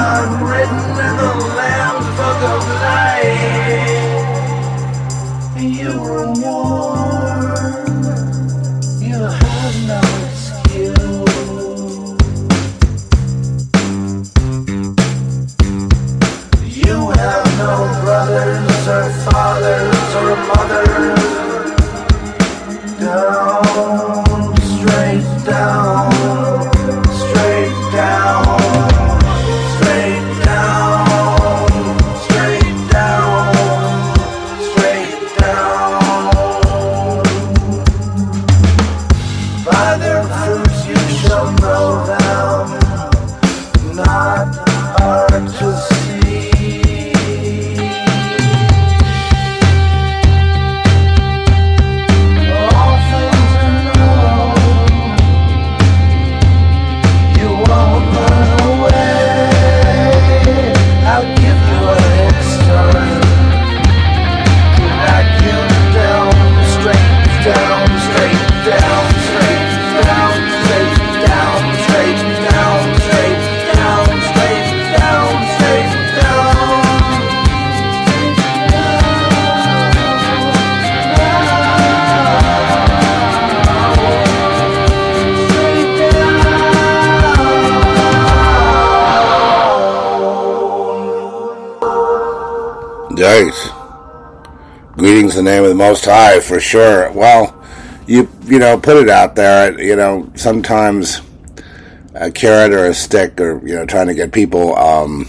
you're not written in the Lamb's Book of Life, you. You have no excuse. You have no brothers or fathers or mothers. Down, the name of the Most High, for sure. Well, you you know, put it out there. You know, sometimes a carrot or a stick, or you know, trying to get people um,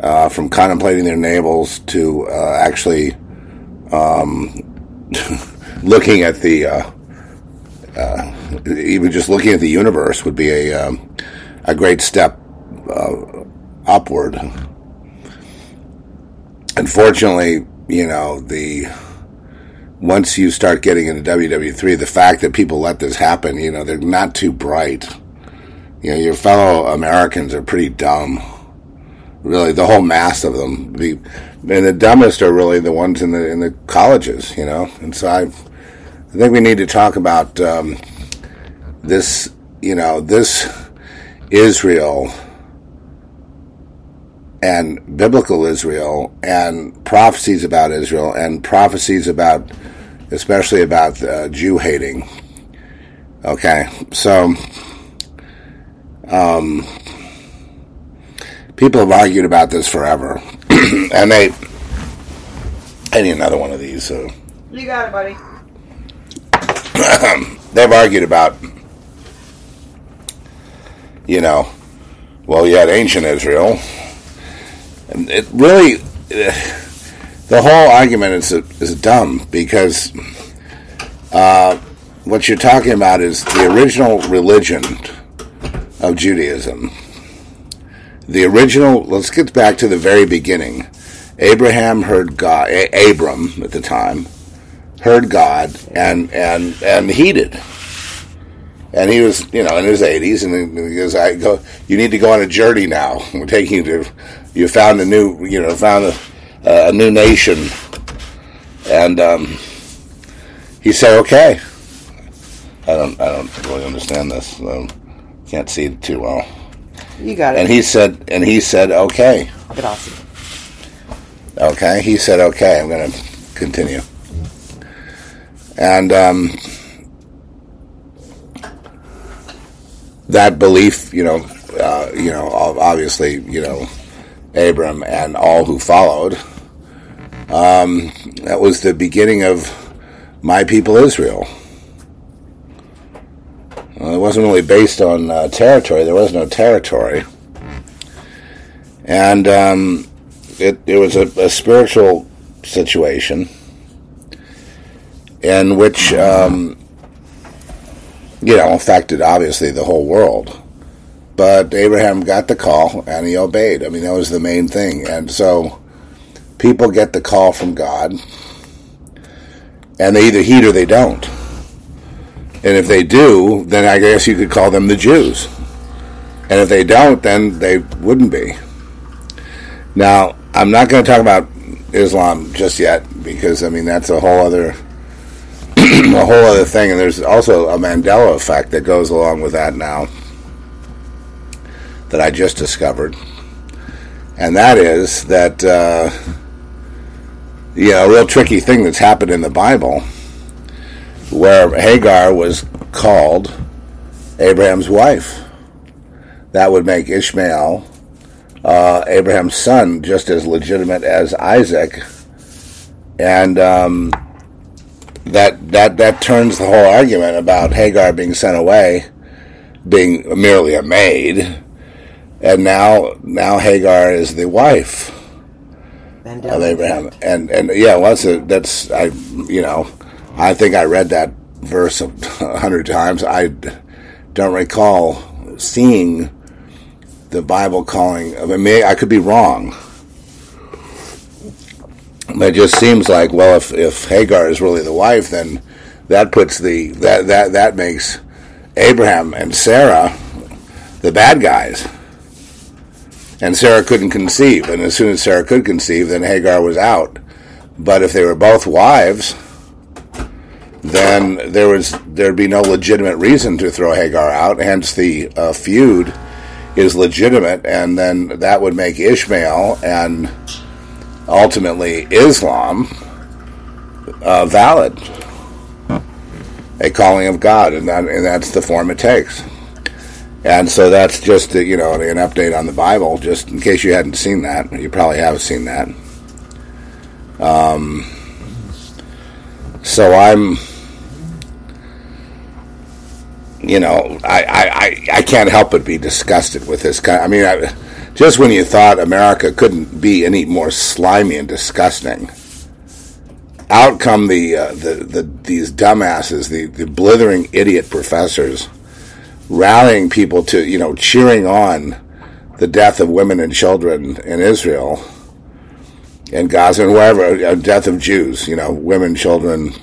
uh, from contemplating their navels to uh, actually um, looking at the uh, uh, even just looking at the universe would be a um, a great step uh, upward. Unfortunately, you know the once you start getting into WW3, the fact that people let this happen, you know, they're not too bright. You know, your fellow Americans are pretty dumb. Really, the whole mass of them. The, and the dumbest are really the ones in the in the colleges, you know. And so I, I think we need to talk about um, this. You know, this Israel and biblical Israel and prophecies about Israel and prophecies about, especially about uh, Jew hating. Okay, so um, people have argued about this forever, and they, I need another one of these. So You got it, buddy. they've argued about, you know, well, you had ancient Israel, it really, the whole argument is is dumb because uh, what you're talking about is the original religion of Judaism. The original. Let's get back to the very beginning. Abraham heard God. A- Abram at the time heard God and and and heeded. And he was, you know, in his eighties, and he goes, "I go. You need to go on a journey now. We're taking you to. You found a new, you know, found a, a new nation." And um, he said, "Okay." I don't, I don't really understand this. Um, can't see it too well. You got it. And he said, and he said, "Okay." Grazie. Okay, he said, "Okay, I'm going to continue." And um, that belief, you know, uh, you know, obviously, you know, Abram and all who followed. Um, that was the beginning of my people Israel. Well, it wasn't really based on uh, territory. There was no territory, and um, it it was a, a spiritual situation in which um, you know affected obviously the whole world. But Abraham got the call and he obeyed. I mean, that was the main thing. And so people get the call from God, and they either heed or they don't. And if they do, then I guess you could call them the Jews. And if they don't, then they wouldn't be. Now, I'm not going to talk about Islam just yet because I mean that's a whole other a whole other thing, and there's also a Mandela effect that goes along with that now that I just discovered, and that is that uh, you know a real tricky thing that's happened in the Bible, where Hagar was called Abraham's wife. That would make Ishmael uh, Abraham's son just as legitimate as Isaac, and um, that that that turns the whole argument about Hagar being sent away, being merely a maid, and now now Hagar is the wife of Abraham, and and yeah, well, that's I you know I think I read that verse a a hundred times. I don't recall seeing the Bible calling. I mean, I could be wrong. But it just seems like, well, if, if Hagar is really the wife, then that puts the that that that makes Abraham and Sarah the bad guys. And Sarah couldn't conceive, and as soon as Sarah could conceive, then Hagar was out. But if they were both wives, then there was there'd be no legitimate reason to throw Hagar out. Hence, the uh, feud is legitimate, and then that would make Ishmael and ultimately Islam uh, valid, a calling of God, and that and that's the form it takes. And so that's just uh, you know an update on the Bible, just in case you hadn't seen that. You probably have seen that. Um, so I'm, you know, I, I, I, can't help but be disgusted with this kind. I mean, I, just when you thought America couldn't be any more slimy and disgusting, out come the uh, the, the these dumbasses, the, the blithering idiot professors, rallying people to you know cheering on the death of women and children in Israel and Gaza and wherever, uh, death of Jews, you know, women, children,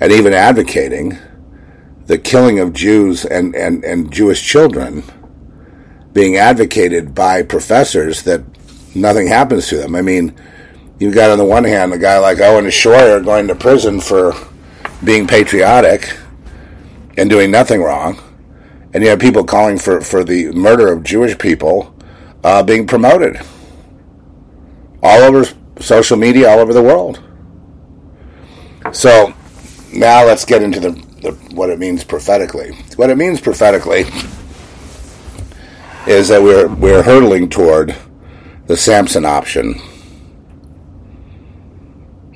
and even advocating the killing of Jews and, and, and Jewish children being advocated by professors that nothing happens to them. I mean, you've got on the one hand a guy like Owen Schroyer going to prison for being patriotic and doing nothing wrong, and you have people calling for, for the murder of Jewish people uh, being promoted all over social media, all over the world. So now let's get into the, the what it means prophetically. What it means prophetically is that we're we're hurtling toward the Samson option.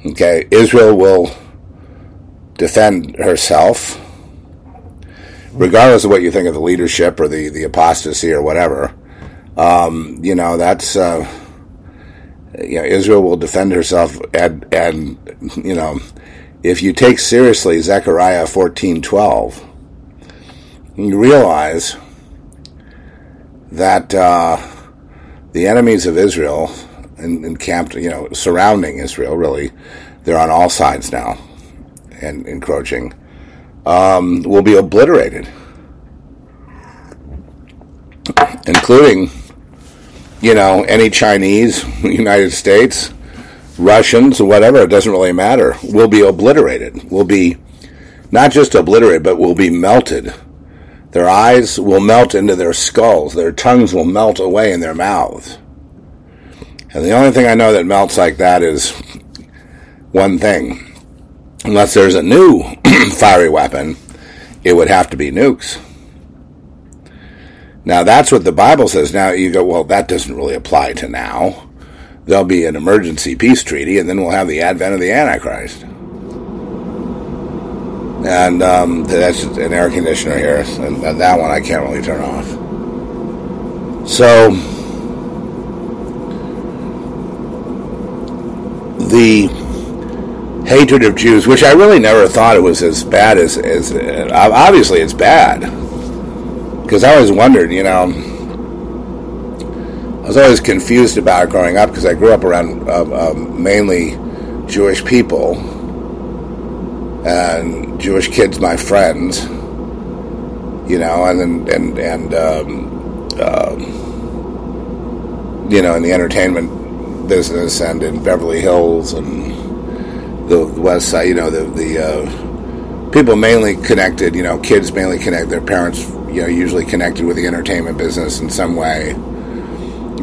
Okay, Israel will defend herself, regardless of what you think of the leadership or the, the apostasy or whatever. Um, you know, that's, uh, you know, Israel will defend herself and, and, you know, if you take seriously Zechariah 14:12, you realize that uh, the enemies of Israel encamped, you know, surrounding Israel, really, they're on all sides now and encroaching, um, will be obliterated, including, you know, any Chinese, United States, Russians, whatever, it doesn't really matter, will be obliterated, will be not just obliterated, but will be melted. Their eyes will melt into their skulls. Their tongues will melt away in their mouths. And the only thing I know that melts like that is one thing. Unless there's a new fiery weapon, it would have to be nukes. Now that's what the Bible says. Now you go, well, that doesn't really apply to now. There'll be an emergency peace treaty, and then we'll have the advent of the Antichrist. And um, that's an air conditioner here, and that one I can't really turn off. So the hatred of Jews, which I really never thought it was as bad as, as uh, obviously it's bad. Because I always wondered, you know, I was always confused about it growing up because I grew up around uh, uh, mainly Jewish people and Jewish kids, my friends, you know, and and and, um, uh, you know, in the entertainment business and in Beverly Hills and the West Side. You know, the the uh, people mainly connected. You know, kids mainly connect. Their parents, you know, usually connected with the entertainment business in some way.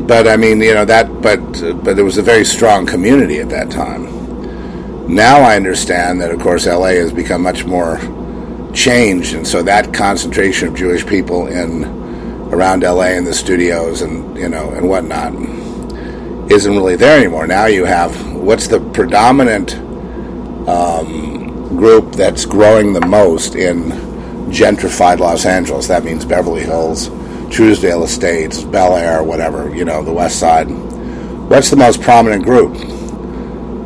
But I mean, you know that. But but there was a very strong community at that time. Now I understand that, of course, LA has become much more changed, and so that concentration of Jewish people in around LA in the studios and you know and whatnot isn't really there anymore. Now you have what's the predominant um, group that's growing the most in gentrified Los Angeles. That means Beverly Hills, Trousdale Estates, Bel Air, whatever, you know, the West Side. What's the most prominent group?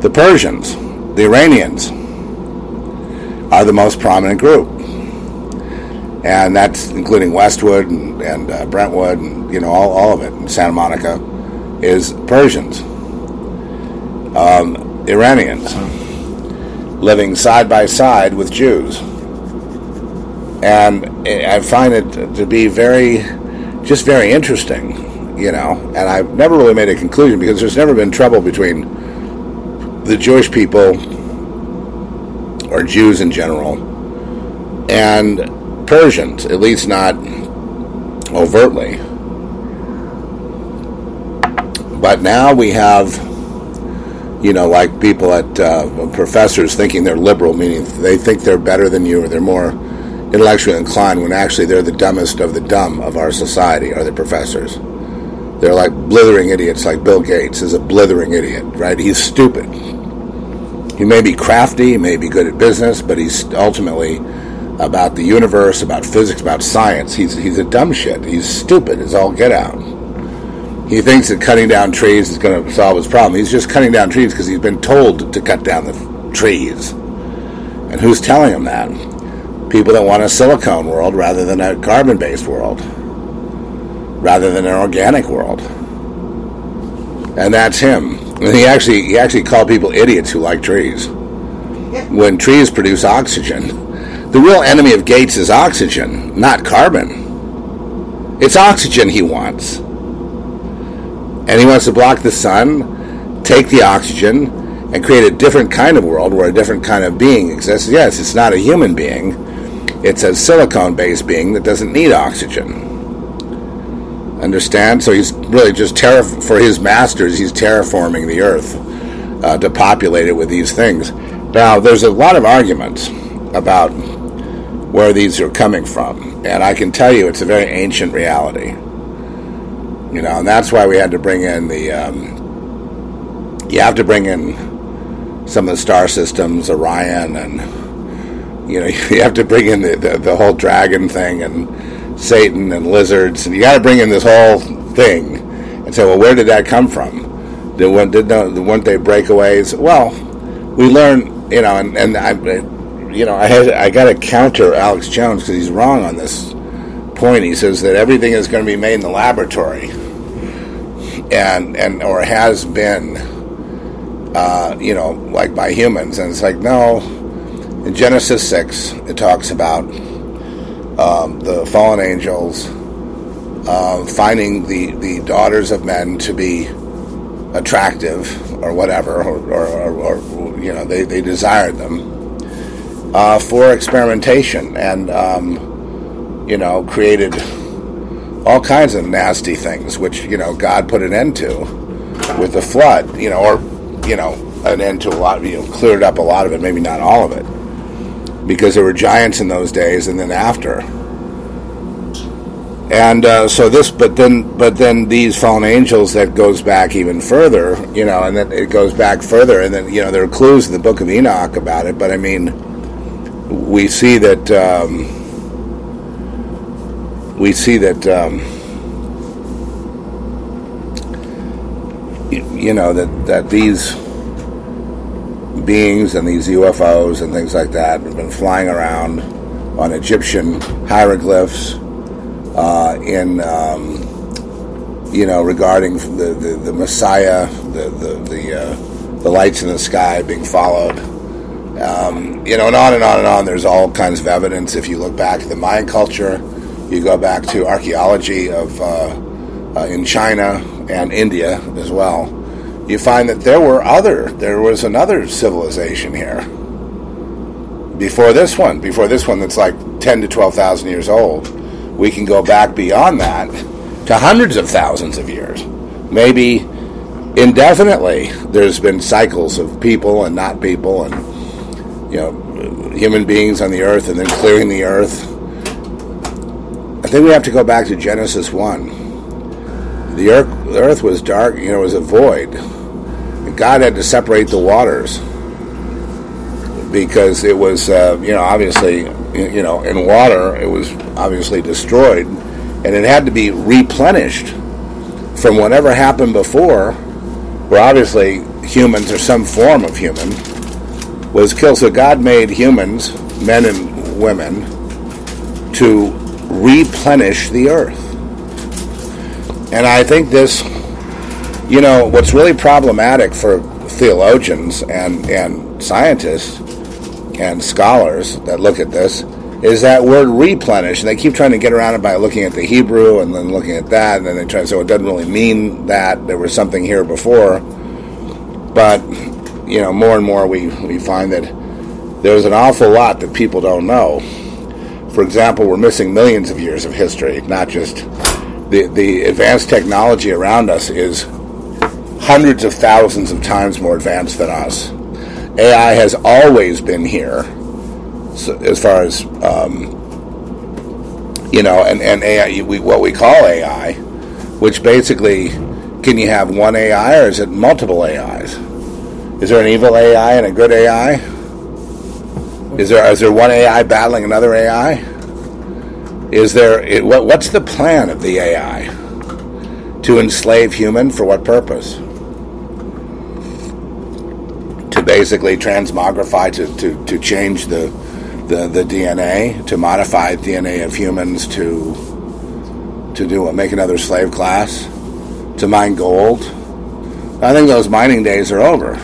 The Persians, the Iranians are the most prominent group. And that's including Westwood and, and uh, Brentwood and, you know, all, all of it, Santa Monica is Persians, um, Iranians, living side by side with Jews. And I find it to be very, just very interesting, you know. And I've never really made a conclusion because there's never been trouble between the Jewish people or Jews in general and Persians, at least not overtly. But now we have, you know, like people at uh, professors thinking they're liberal, meaning they think they're better than you or they're more intellectually inclined when actually they're the dumbest of the dumb of our society, are the professors. They're like blithering idiots, like Bill Gates is a blithering idiot, right? He's stupid. He may be crafty, he may be good at business, but he's ultimately about the universe, about physics, about science. He's he's a dumb shit. He's stupid as all get out. He thinks that cutting down trees is going to solve his problem. He's just cutting down trees because he's been told to cut down the trees. And who's telling him that? People that want a silicone world rather than a carbon based world, rather than an organic world. And that's him. And he actually he actually called people idiots who like trees. When trees produce oxygen, the real enemy of Gates is oxygen, not carbon. It's oxygen he wants and he wants to block the sun, take the oxygen, and create a different kind of world where a different kind of being exists. Yes, it's not a human being, it's a silicone based being that doesn't need oxygen. Understand? So he's really just terra- for his masters, he's terraforming the earth uh, to populate it with these things. Now, there's a lot of arguments about where these are coming from, and I can tell you it's a very ancient reality you know, and that's why we had to bring in the. Um, you have to bring in some of the star systems, Orion, and you know you have to bring in the, the, the whole dragon thing and Satan and lizards, and you got to bring in this whole thing and say, well, where did that come from? Did, when, did no, weren't they breakaways? Well, we learn, you know, and, and I, you know, I had, I got to counter Alex Jones because he's wrong on this point. He says that everything is going to be made in the laboratory, and and or has been, uh, you know, like by humans, and it's like no. In Genesis six, it talks about um, the fallen angels uh, finding the the daughters of men to be attractive or whatever, or, or, or, or you know, they, they desired them uh, for experimentation and, um, you know, created all kinds of nasty things, which, you know, God put an end to with the flood, you know, or, you know, an end to a lot, of, you know, cleared up a lot of it, maybe not all of it, because there were giants in those days and then after. And uh, so this but then but then these fallen angels that goes back even further you know and then it goes back further and then you know there are clues in the book of enoch about it but i mean we see that um, we see that um, you, know that that these beings and these UFOs and things like that have been flying around on Egyptian hieroglyphs uh, in um, you know regarding the, the, the Messiah, the the the, uh, the, lights in the sky being followed. Um, you know, and on and on and on. There's all kinds of evidence. If you look back at the Mayan culture, you go back to archaeology of uh, uh in China and India as well. You find that there were other, there was another civilization here before this one, before this one that's like ten to twelve thousand years old we can go back beyond that to hundreds of thousands of years. Maybe indefinitely, there's been cycles of people and not people, and you know, human beings on the earth, and then clearing the earth. I think we have to go back to Genesis one. The earth, the earth was dark, you know, it was a void. God had to separate the waters because it was, uh, you know, obviously, you know, in water, it was obviously destroyed, and it had to be replenished from whatever happened before, where obviously humans or some form of human was killed. So God made humans, men and women, to replenish the earth. And I think this, you know, what's really problematic for theologians and, and scientists and scholars that look at this is that word replenish. And they keep trying to get around it by looking at the Hebrew and then looking at that, and then they try to say, well, it doesn't really mean that. There was something here before. But, you know, more and more we, we find that there's an awful lot that people don't know. For example, we're missing millions of years of history, not just the, the advanced technology around us is hundreds of thousands of times more advanced than us. AI has always been here so as far as um, you know, and and AI, we, what we call AI, which basically, can you have one AI or is it multiple AIs? Is there an evil AI and a good AI? Is there is there one AI battling another AI? Is there it, what, what's the plan of the AI? To enslave human for what purpose? To basically transmogrify to, to, to change the the, the DNA to modify DNA of humans to to do what make another slave class to mine gold. I think those mining days are over.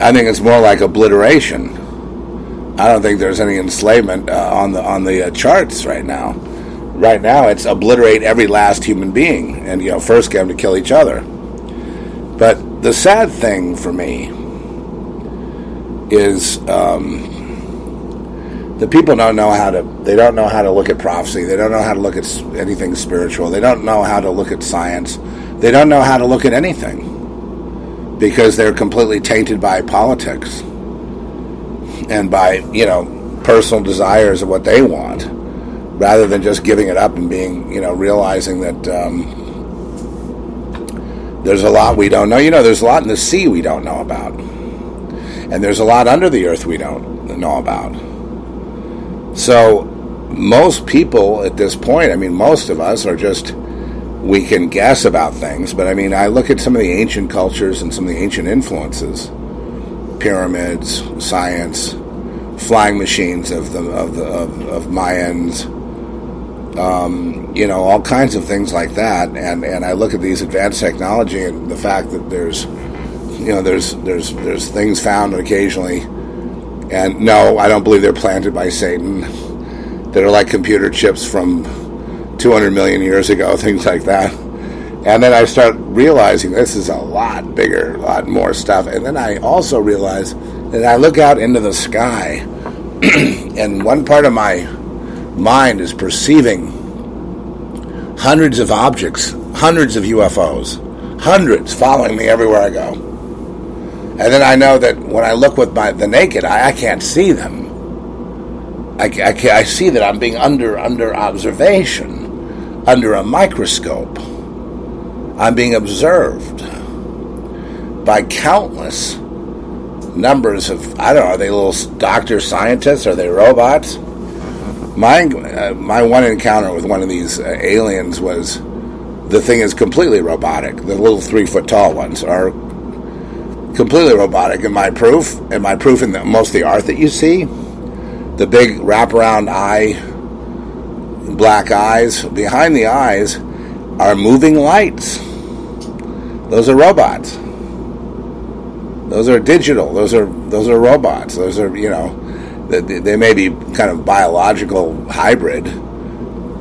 I think it's more like obliteration. I don't think there's any enslavement uh, on the on the uh, charts right now. Right now, it's obliterate every last human being, and you know, first get them to kill each other. But the sad thing for me is um, the people don't know how to they don't know how to look at prophecy they don't know how to look at anything spiritual they don't know how to look at science they don't know how to look at anything because they're completely tainted by politics and by you know personal desires of what they want rather than just giving it up and being you know realizing that um, There's a lot we don't know. You know, there's a lot in the sea we don't know about. And there's a lot under the earth we don't know about. So, most people at this point, I mean, most of us are just, we can guess about things, but I mean, I look at some of the ancient cultures and some of the ancient influences pyramids, science, flying machines of the of the of, of Mayans, um, you know, all kinds of things like that. And and I look at these advanced technology and the fact that there's, you know, there's there's there's things found occasionally. And no, I don't believe they're planted by Satan. That are like computer chips from 200 million years ago, things like that. And then I start realizing this is a lot bigger, a lot more stuff. And then I also realize that I look out into the sky, and one part of my mind is perceiving hundreds of objects, hundreds of UFOs, hundreds following me everywhere I go. And then I know that when I look with my the naked eye, I can't see them. I, I, I see that I'm being under under observation, under a microscope. I'm being observed by countless numbers of I don't know. Are they little doctor scientists? Are they robots? My uh, my one encounter with one of these uh, aliens was the thing is completely robotic. The little three foot tall ones are completely robotic. And my proof, and my proof in the, most of the art that you see, the big wraparound eye, black eyes behind the eyes are moving lights. Those are robots. Those are digital. Those are those are robots. Those are you know, they, they may be kind of biological hybrid,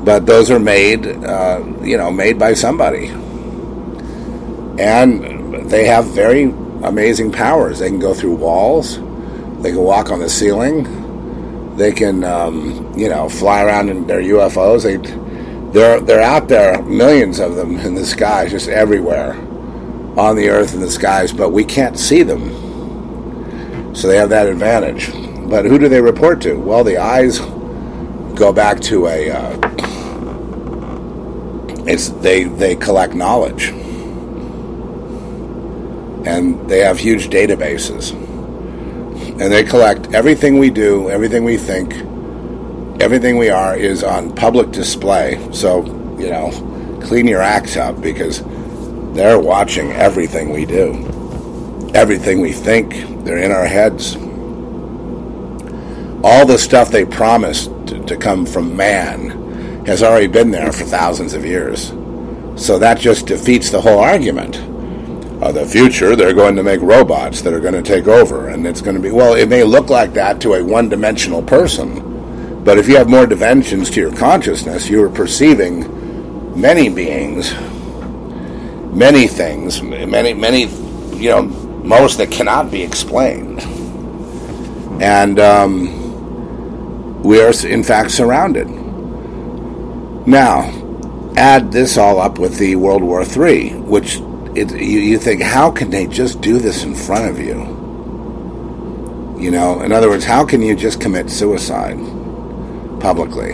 but those are made uh, you know made by somebody, and they have very amazing powers. They can go through walls. They can walk on the ceiling. They can um, you know fly around in their UFOs. They they're they're out there, millions of them in the sky, just everywhere on the earth and the skies, but we can't see them. So they have that advantage. But who do they report to? Well, the eyes go back to a. Uh, it's they they collect knowledge, and they have huge databases, and they collect everything we do, everything we think, everything we are is on public display. So you know, clean your acts up because they're watching everything we do, everything we think. They're in our heads. All the stuff they promised to, to come from man has already been there for thousands of years. So that just defeats the whole argument. Of the future, they're going to make robots that are going to take over, and it's going to be well. It may look like that to a one-dimensional person, but if you have more dimensions to your consciousness, you are perceiving many beings many things, many, many, you know, most that cannot be explained. And um, we are, in fact, surrounded. Now, add this all up with the World War III, which it, you, you think, how can they just do this in front of you? You know, in other words, how can you just commit suicide publicly?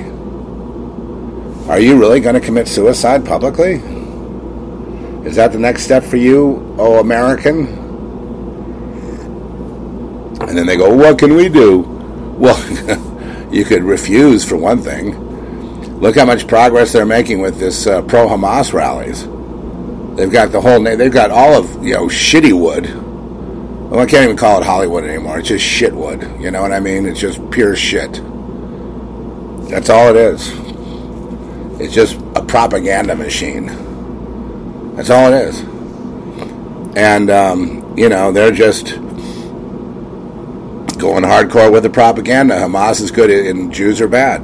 Are you really going to commit suicide publicly? Is that the next step for you, oh American? And then they go, What can we do? Well, you could refuse, for one thing. Look how much progress they're making with this uh, pro Hamas rallies. They've got the whole, they've got all of, you know, Shittywood. Well, I can't even call it Hollywood anymore. It's just shitwood. You know what I mean? It's just pure shit. That's all it is. It's just a propaganda machine. That's all it is. And, um, you know, they're just going hardcore with the propaganda. Hamas is good and Jews are bad.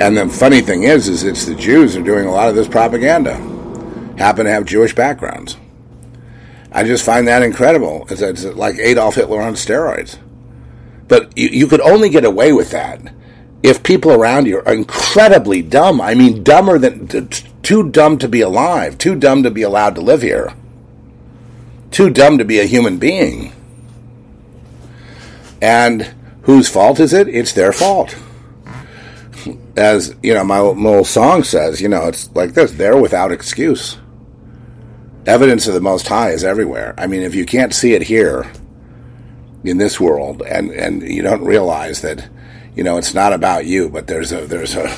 And the funny thing is, is it's the Jews are doing a lot of this propaganda. Happen to have Jewish backgrounds. I just find that incredible. It's, it's like Adolf Hitler on steroids. But you, you could only get away with that if people around you are incredibly dumb. I mean, dumber than too dumb to be alive, too dumb to be allowed to live here, too dumb to be a human being. And whose fault is it? It's their fault. As you know, my, my little song says, you know, it's like this: they're without excuse. evidence of the Most High is everywhere. I mean, if you can't see it here in this world, and and you don't realize that, you know, it's not about you, but there's a there's a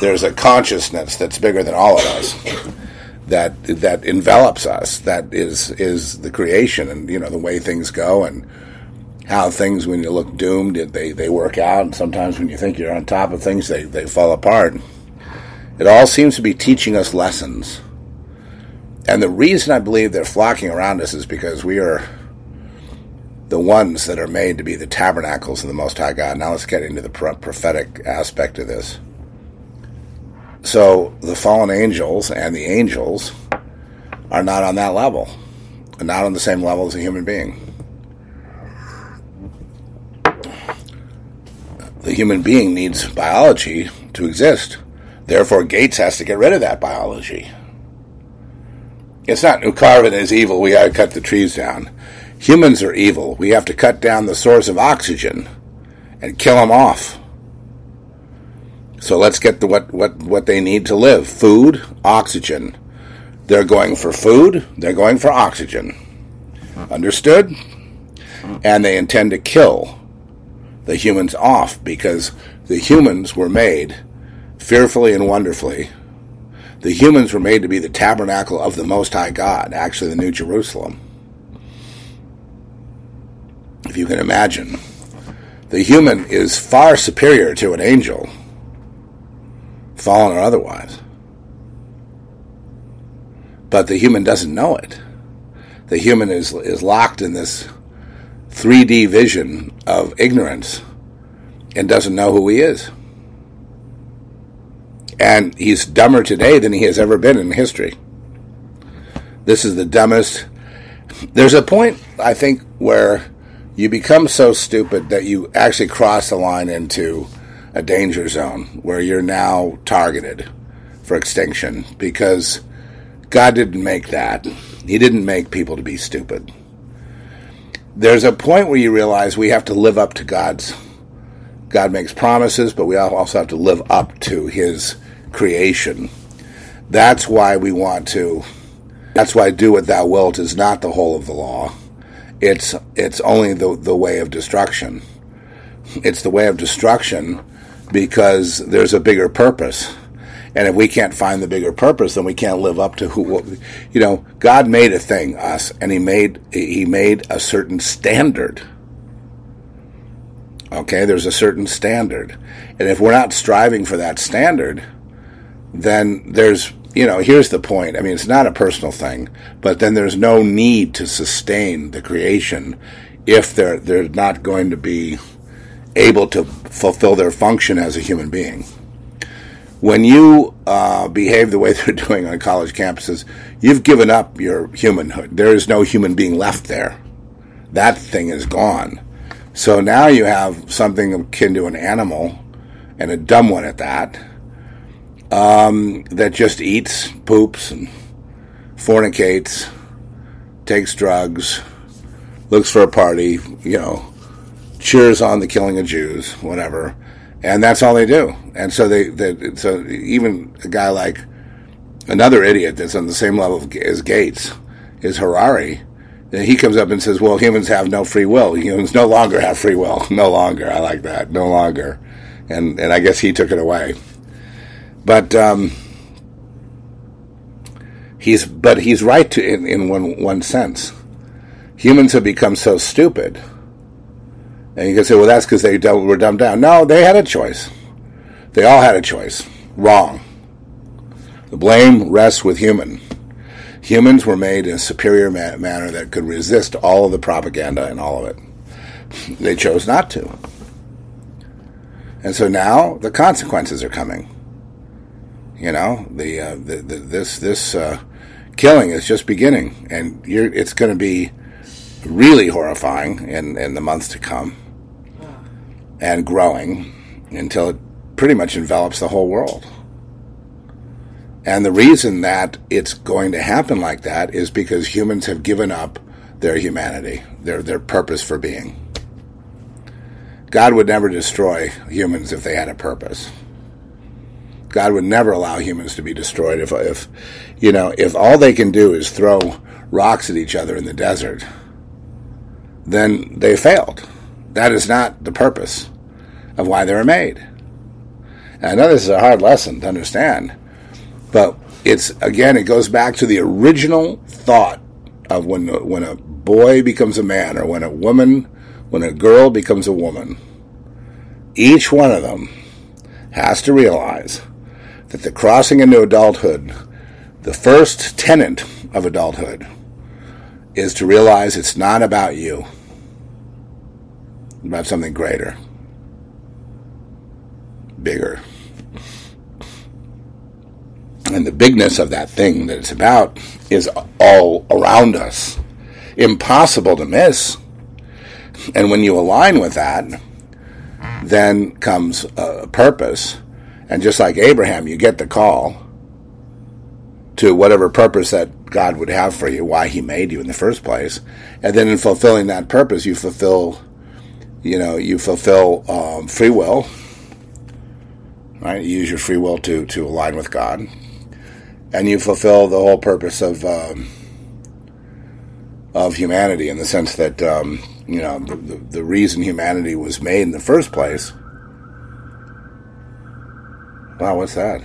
there's a consciousness that's bigger than all of us that that envelops us. That is is the creation, and you know the way things go, and how things when you look doomed, they they work out, and sometimes when you think you're on top of things, they they fall apart. It all seems to be teaching us lessons. And the reason I believe they're flocking around us is because we are the ones that are made to be the tabernacles of the Most High God. Now let's get into the prophetic aspect of this. So the fallen angels and the angels are not on that level, not on the same level as a human being. The human being needs biology to exist. Therefore, Gates has to get rid of that biology. It's not Nukarvin is evil, we gotta cut the trees down. Humans are evil. We have to cut down the source of oxygen and kill them off. So let's get the what, what, what they need to live. Food, oxygen. They're going for food, they're going for oxygen. Understood? And they intend to kill the humans off because the humans were made fearfully and wonderfully. The humans were made to be the tabernacle of the Most High God, actually, the New Jerusalem. If you can imagine, the human is far superior to an angel, fallen or otherwise. But the human doesn't know it. The human is, is locked in this 3D vision of ignorance and doesn't know who he is and he's dumber today than he has ever been in history. This is the dumbest. There's a point, I think, where you become so stupid that you actually cross the line into a danger zone where you're now targeted for extinction because God didn't make that. He didn't make people to be stupid. There's a point where you realize we have to live up to God's. God makes promises, but we also have to live up to His creation. That's why we want to. That's why do what thou wilt is not the whole of the law. It's it's only the the way of destruction. It's the way of destruction because there's a bigger purpose. And if we can't find the bigger purpose, then we can't live up to who, you know, God made a thing, us, and He made, He made a certain standard. Okay, there's a certain standard. And if we're not striving for that standard, then there's you know here's the point. I mean it's not a personal thing but then there's no need to sustain the creation if they're they're not going to be able to fulfill their function as a human being. When you uh, behave the way they're doing on college campuses you've given up your humanhood. There is no human being left there. That thing is gone. So now you have something akin to an animal and a dumb one at that um, that just eats, poops, and fornicates, takes drugs, looks for a party, you know, cheers on the killing of Jews, whatever, and that's all they do. And so they, they so even a guy like another idiot that's on the same level as Gates is Harari. He comes up and says, "Well, humans have no free will. Humans no longer have free will. No longer. I like that. No longer." And and I guess he took it away. But um, he's but he's right to, in, in one one sense. Humans have become so stupid, and you can say, "Well, that's because they were dumbed down." No, they had a choice. They all had a choice. Wrong. The blame rests with human. Humans were made in a superior ma- manner that could resist all of the propaganda and all of it. They chose not to. And so now the consequences are coming. You know, the, uh, the, the, this this uh, killing is just beginning, and it's going to be really horrifying in, in the months to come, and growing until it pretty much envelops the whole world. And the reason that it's going to happen like that is because humans have given up their humanity, their their purpose for being. God would never destroy humans if they had a purpose. God would never allow humans to be destroyed if, if, you know, if all they can do is throw rocks at each other in the desert, then they failed. That is not the purpose of why they were made. And I know this is a hard lesson to understand, but it's again, it goes back to the original thought of when when a boy becomes a man, or when a woman, when a girl becomes a woman. Each one of them has to realize that the crossing into adulthood, the first tenet of adulthood, is to realize it's not about you, about something greater, bigger. And the bigness of that thing that it's about is all around us, impossible to miss. And when you align with that, then comes a purpose. And just like Abraham, you get the call to whatever purpose that God would have for you, why he made you in the first place. And then in fulfilling that purpose, you fulfill, you know, you fulfill um, free will, right? You use your free will to, to align with God. And you fulfill the whole purpose of, um, of humanity in the sense that, um, you know, the, the, the reason humanity was made in the first place. Wow, what's that?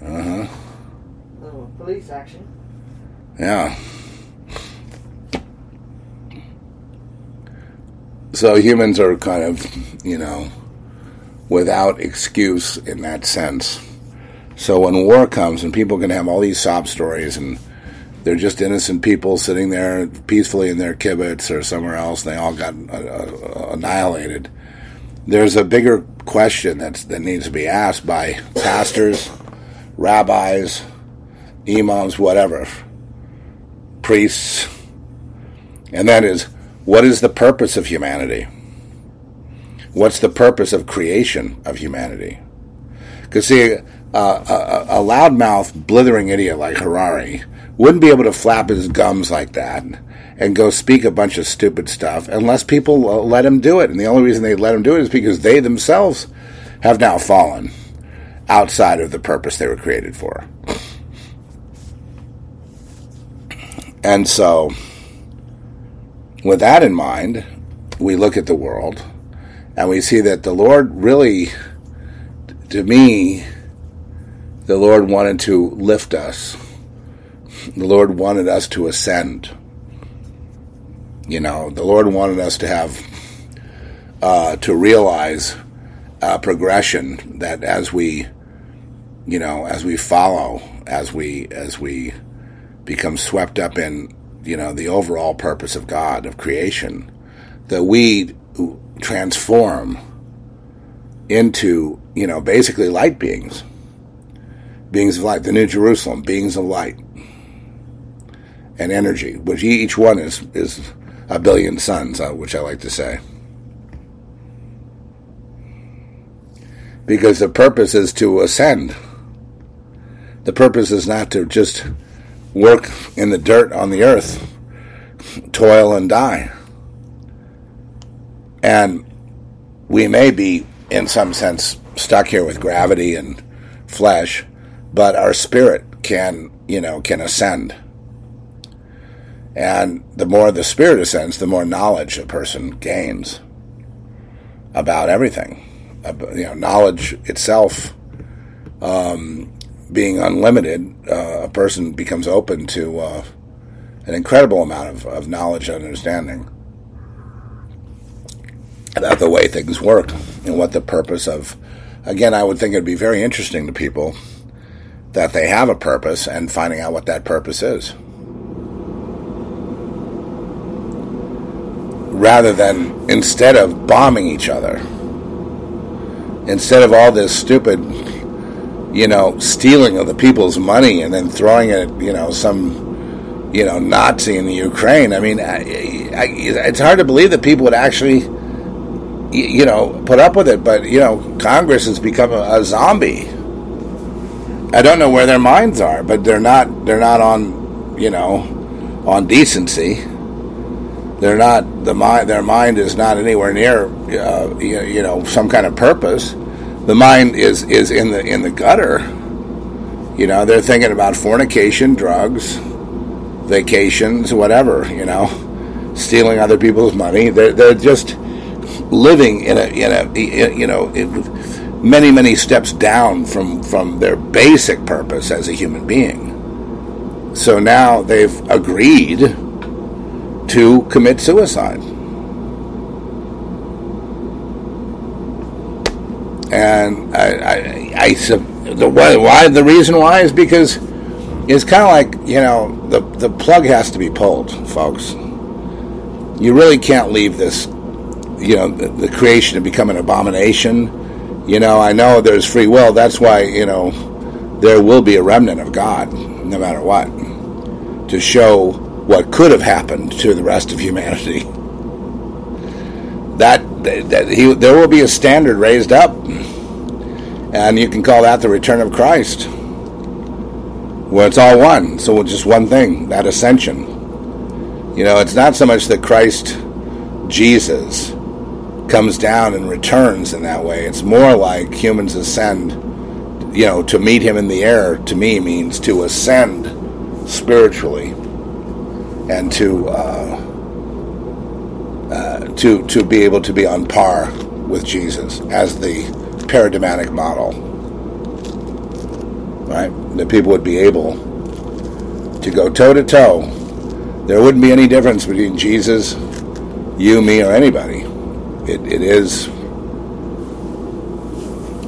Uh huh. Little police action. Yeah. So humans are kind of, you know, without excuse in that sense. So when war comes and people can have all these sob stories and they're just innocent people sitting there peacefully in their kibbutz or somewhere else, and they all got uh, uh, annihilated. There's a bigger question that's, that needs to be asked by pastors, rabbis, imams, whatever, priests, and that is what is the purpose of humanity? What's the purpose of creation of humanity? Because, see, uh, a, a loudmouth, blithering idiot like Harari wouldn't be able to flap his gums like that and go speak a bunch of stupid stuff unless people let him do it. And the only reason they let him do it is because they themselves have now fallen outside of the purpose they were created for. And so, with that in mind, we look at the world and we see that the Lord really, to me, the Lord wanted to lift us. The Lord wanted us to ascend. You know, the Lord wanted us to have, uh, to realize progression that as we, you know, as we follow, as we, as we become swept up in, you know, the overall purpose of God, of creation, that we transform into, you know, basically light beings. Beings of light, the New Jerusalem, beings of light and energy, which each one is, is a billion suns, uh, which I like to say. Because the purpose is to ascend. The purpose is not to just work in the dirt on the earth, toil and die. And we may be, in some sense, stuck here with gravity and flesh, but our spirit can, you know, can ascend. And the more the spirit ascends, the more knowledge a person gains about everything. You know, knowledge itself um, being unlimited, uh, a person becomes open to uh, an incredible amount of, of knowledge and understanding about the way things work and what the purpose of. Again, I would think it'd be very interesting to people that they have a purpose and finding out what that purpose is. Rather than instead of bombing each other, instead of all this stupid, you know, stealing of the people's money and then throwing it, you know, some, you know, Nazi in the Ukraine. I mean, I, I, it's hard to believe that people would actually you know, put up with it. But you know, Congress has become a, a, zombie. I don't know where their minds are, but they're not. They're not on, you know, on decency. They're not the mind. Their mind is not anywhere near, uh, you, you know, some kind of purpose. The mind is is in the in the gutter. You know, they're thinking about fornication, drugs, vacations, whatever. You know, stealing other people's money. They're they're just living in a in a you know many many steps down from from their basic purpose as a human being. So now they've agreed to commit suicide. And I, I, I the why, the reason why is because it's kind of like you know the the plug has to be pulled, folks. You really can't leave this, you know, the, the creation to become an abomination. You know, I know there's free will. That's why you know there will be a remnant of God, no matter what, to show what could have happened to the rest of humanity. That, that he, there will be a standard raised up, and you can call that the return of Christ. Well, it's all one, so just one thing that ascension. You know, it's not so much that Christ, Jesus, comes down and returns in that way. It's more like humans ascend. You know, to meet him in the air to me means to ascend spiritually and to uh, uh, to to be able to be on par with Jesus as the paradigmatic model, right? That people would be able to go toe to toe. There wouldn't be any difference between Jesus, you, me, or anybody. It, it is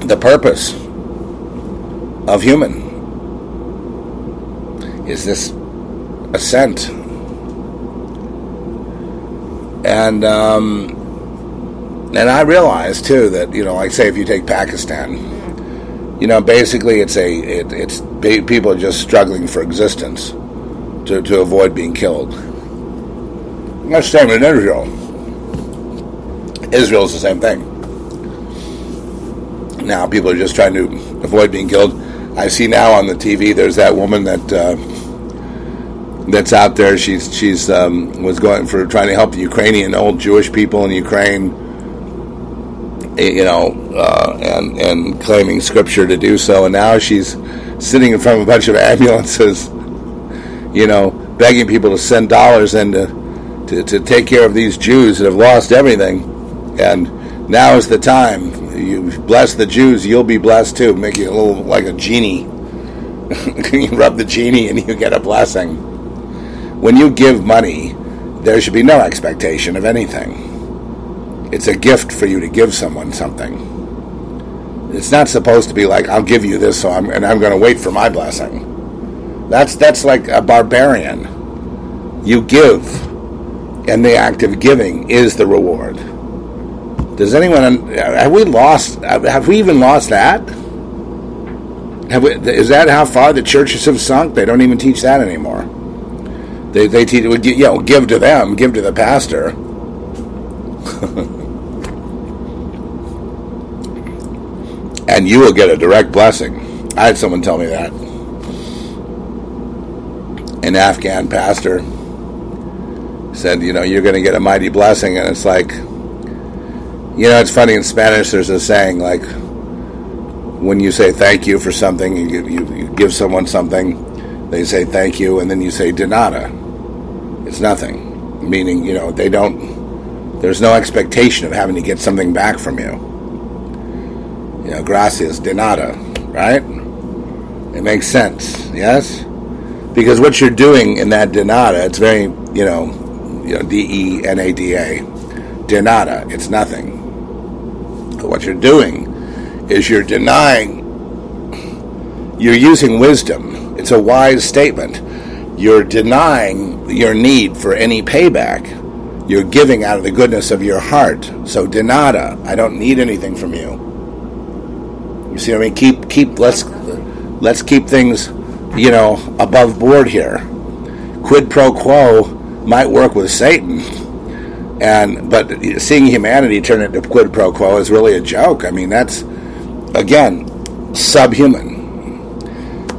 the purpose of human is this ascent and um, and I realized too that you know, like say if you take Pakistan, you know, basically it's a it, it's people are just struggling for existence to, to avoid being killed. That's the same in Israel. Israel is the same thing. Now people are just trying to avoid being killed. I see now on the TV there's that woman that. Uh, that's out there. She's she's um, was going for trying to help the Ukrainian old Jewish people in Ukraine, you know, uh, and and claiming scripture to do so. And now she's sitting in front of a bunch of ambulances, you know, begging people to send dollars in to, to, to take care of these Jews that have lost everything. And now is the time. You bless the Jews, you'll be blessed too. Make you a little like a genie. you rub the genie and you get a blessing when you give money, there should be no expectation of anything. It's a gift for you to give someone something. It's not supposed to be like I'll give you this, so I'm and I'm going to wait for my blessing. That's that's like a barbarian. You give, and the act of giving is the reward. Does anyone have we lost? Have we even lost that? We, is that how far the churches have sunk? They don't even teach that anymore. They they teach you know give to them, give to the pastor. and you will get a direct blessing. I had someone tell me that. An Afghan pastor said, you know, you're going to get a mighty blessing. And it's like, you know, it's funny in Spanish, there's a saying like, when you say thank you for something, you, you, you give someone something, they say thank you, and then you say de nada. It's nothing. Meaning, you know, they don't, there's no expectation of having to get something back from you. You know, gracias de nada, right? It makes sense, yes? Because what you're doing in that de nada, it's very, you know, you know, D E N A D A, de nada, it's nothing. But what you're doing is you're denying, you're using wisdom. It's a wise statement you're denying your need for any payback. You're giving out of the goodness of your heart. So de nada. I don't need anything from you. You see what I mean? Keep keep let's let's keep things, you know, above board here. Quid pro quo might work with Satan. And but seeing humanity turn into quid pro quo is really a joke. I mean, that's again subhuman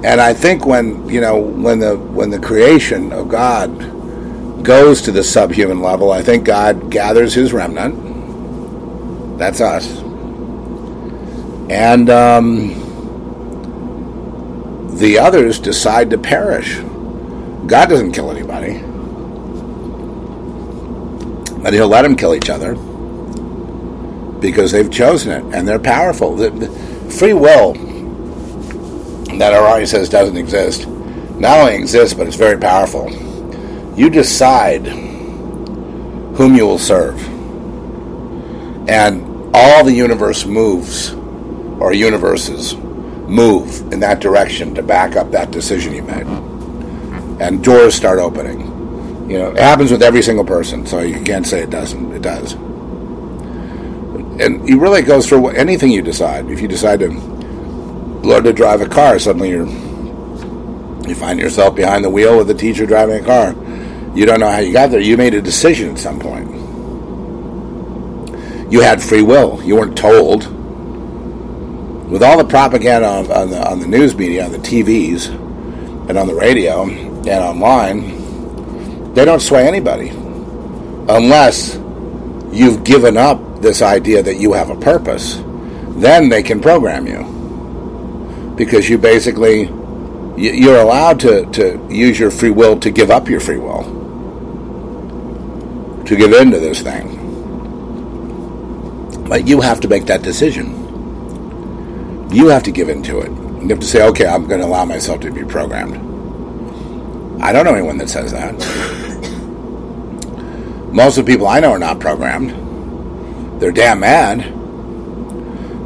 and I think when you know when the when the creation of God goes to the subhuman level, I think God gathers his remnant. That's us. And um, the others decide to perish. God doesn't kill anybody. But he'll let them kill each other because they've chosen it and they're powerful. The, the free will that Harari says doesn't exist not only exists, but it's very powerful. You decide whom you will serve. And all the universe moves, or universes move in that direction to back up that decision you made. And doors start opening. You know, it happens with every single person, so you can't say it doesn't. It does. And it really goes through anything you decide. If you decide to learn to drive a car, suddenly you're you find yourself behind the wheel with a teacher driving a car. You don't know how you got there. You made a decision at some point. You had free will. You weren't told. With all the propaganda on, on the on the news media, on the TVs, and on the radio and online, they don't sway anybody unless you've given up this idea that you have a purpose. Then they can program you because you basically you're allowed to, to use your free will to give up your free will, to give in to this thing. But you have to make that decision. You have to give into it. You have to say, okay, I'm going to allow myself to be programmed. I don't know anyone that says that. Most of the people I know are not programmed. They're damn mad.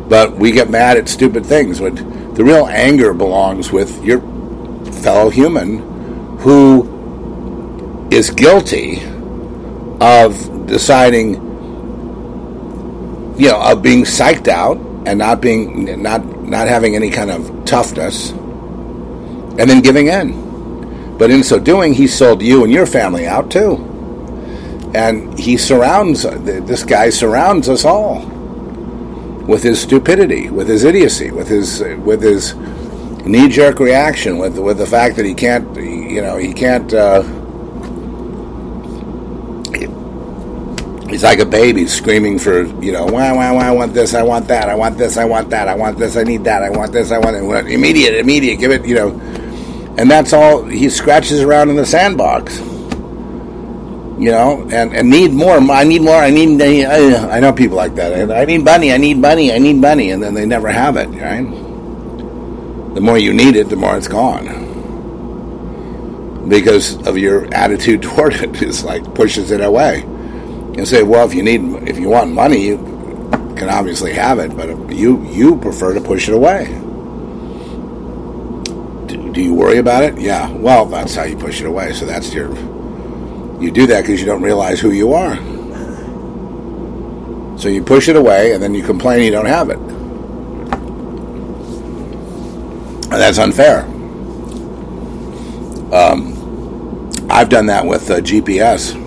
But we get mad at stupid things. But the real anger belongs with your fellow human who is guilty of deciding, you know, of being psyched out and not being not not having any kind of toughness, and then giving in. But in so doing, he sold you and your family out too, and he surrounds this guy surrounds us all with his stupidity, with his idiocy, with his with his knee jerk reaction with with the fact that he can't, you know, he can't. Uh, he's like a baby screaming for, you know, why, why, why, I want this, I want that, I want this, I want that, I want this, I need that, I want this, I want it, immediate, immediate, give it, you know. And that's all, he scratches around in the sandbox. You know, and, and need more. I need more. I need. I know people like that. I need money. I need money. I need money, and then they never have it. Right? the more you need it, the more it's gone. Because of your attitude toward it, it's like pushes it away. You say, well, if you need, if you want money, you can obviously have it, but you you prefer to push it away. Do, do you worry about it? Yeah. Well, that's how you push it away. So that's your. You do that because you don't realize who you are. So you push it away, and then you complain you don't have it. that's unfair. Um, I've done that with uh, GPS.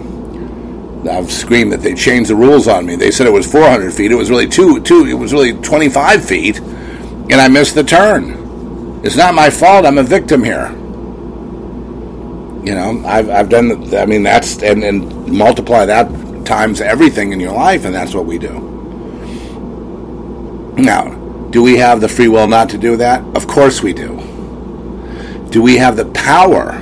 I've screamed that they changed the rules on me. They said it was 400 feet. It was really two, two. It was really 25 feet, and I missed the turn. It's not my fault. I'm a victim here. You know, I've, I've done. I mean, that's and, and multiply that times everything in your life, and that's what we do. Now, do we have the free will not to do that? Of course we do. Do we have the power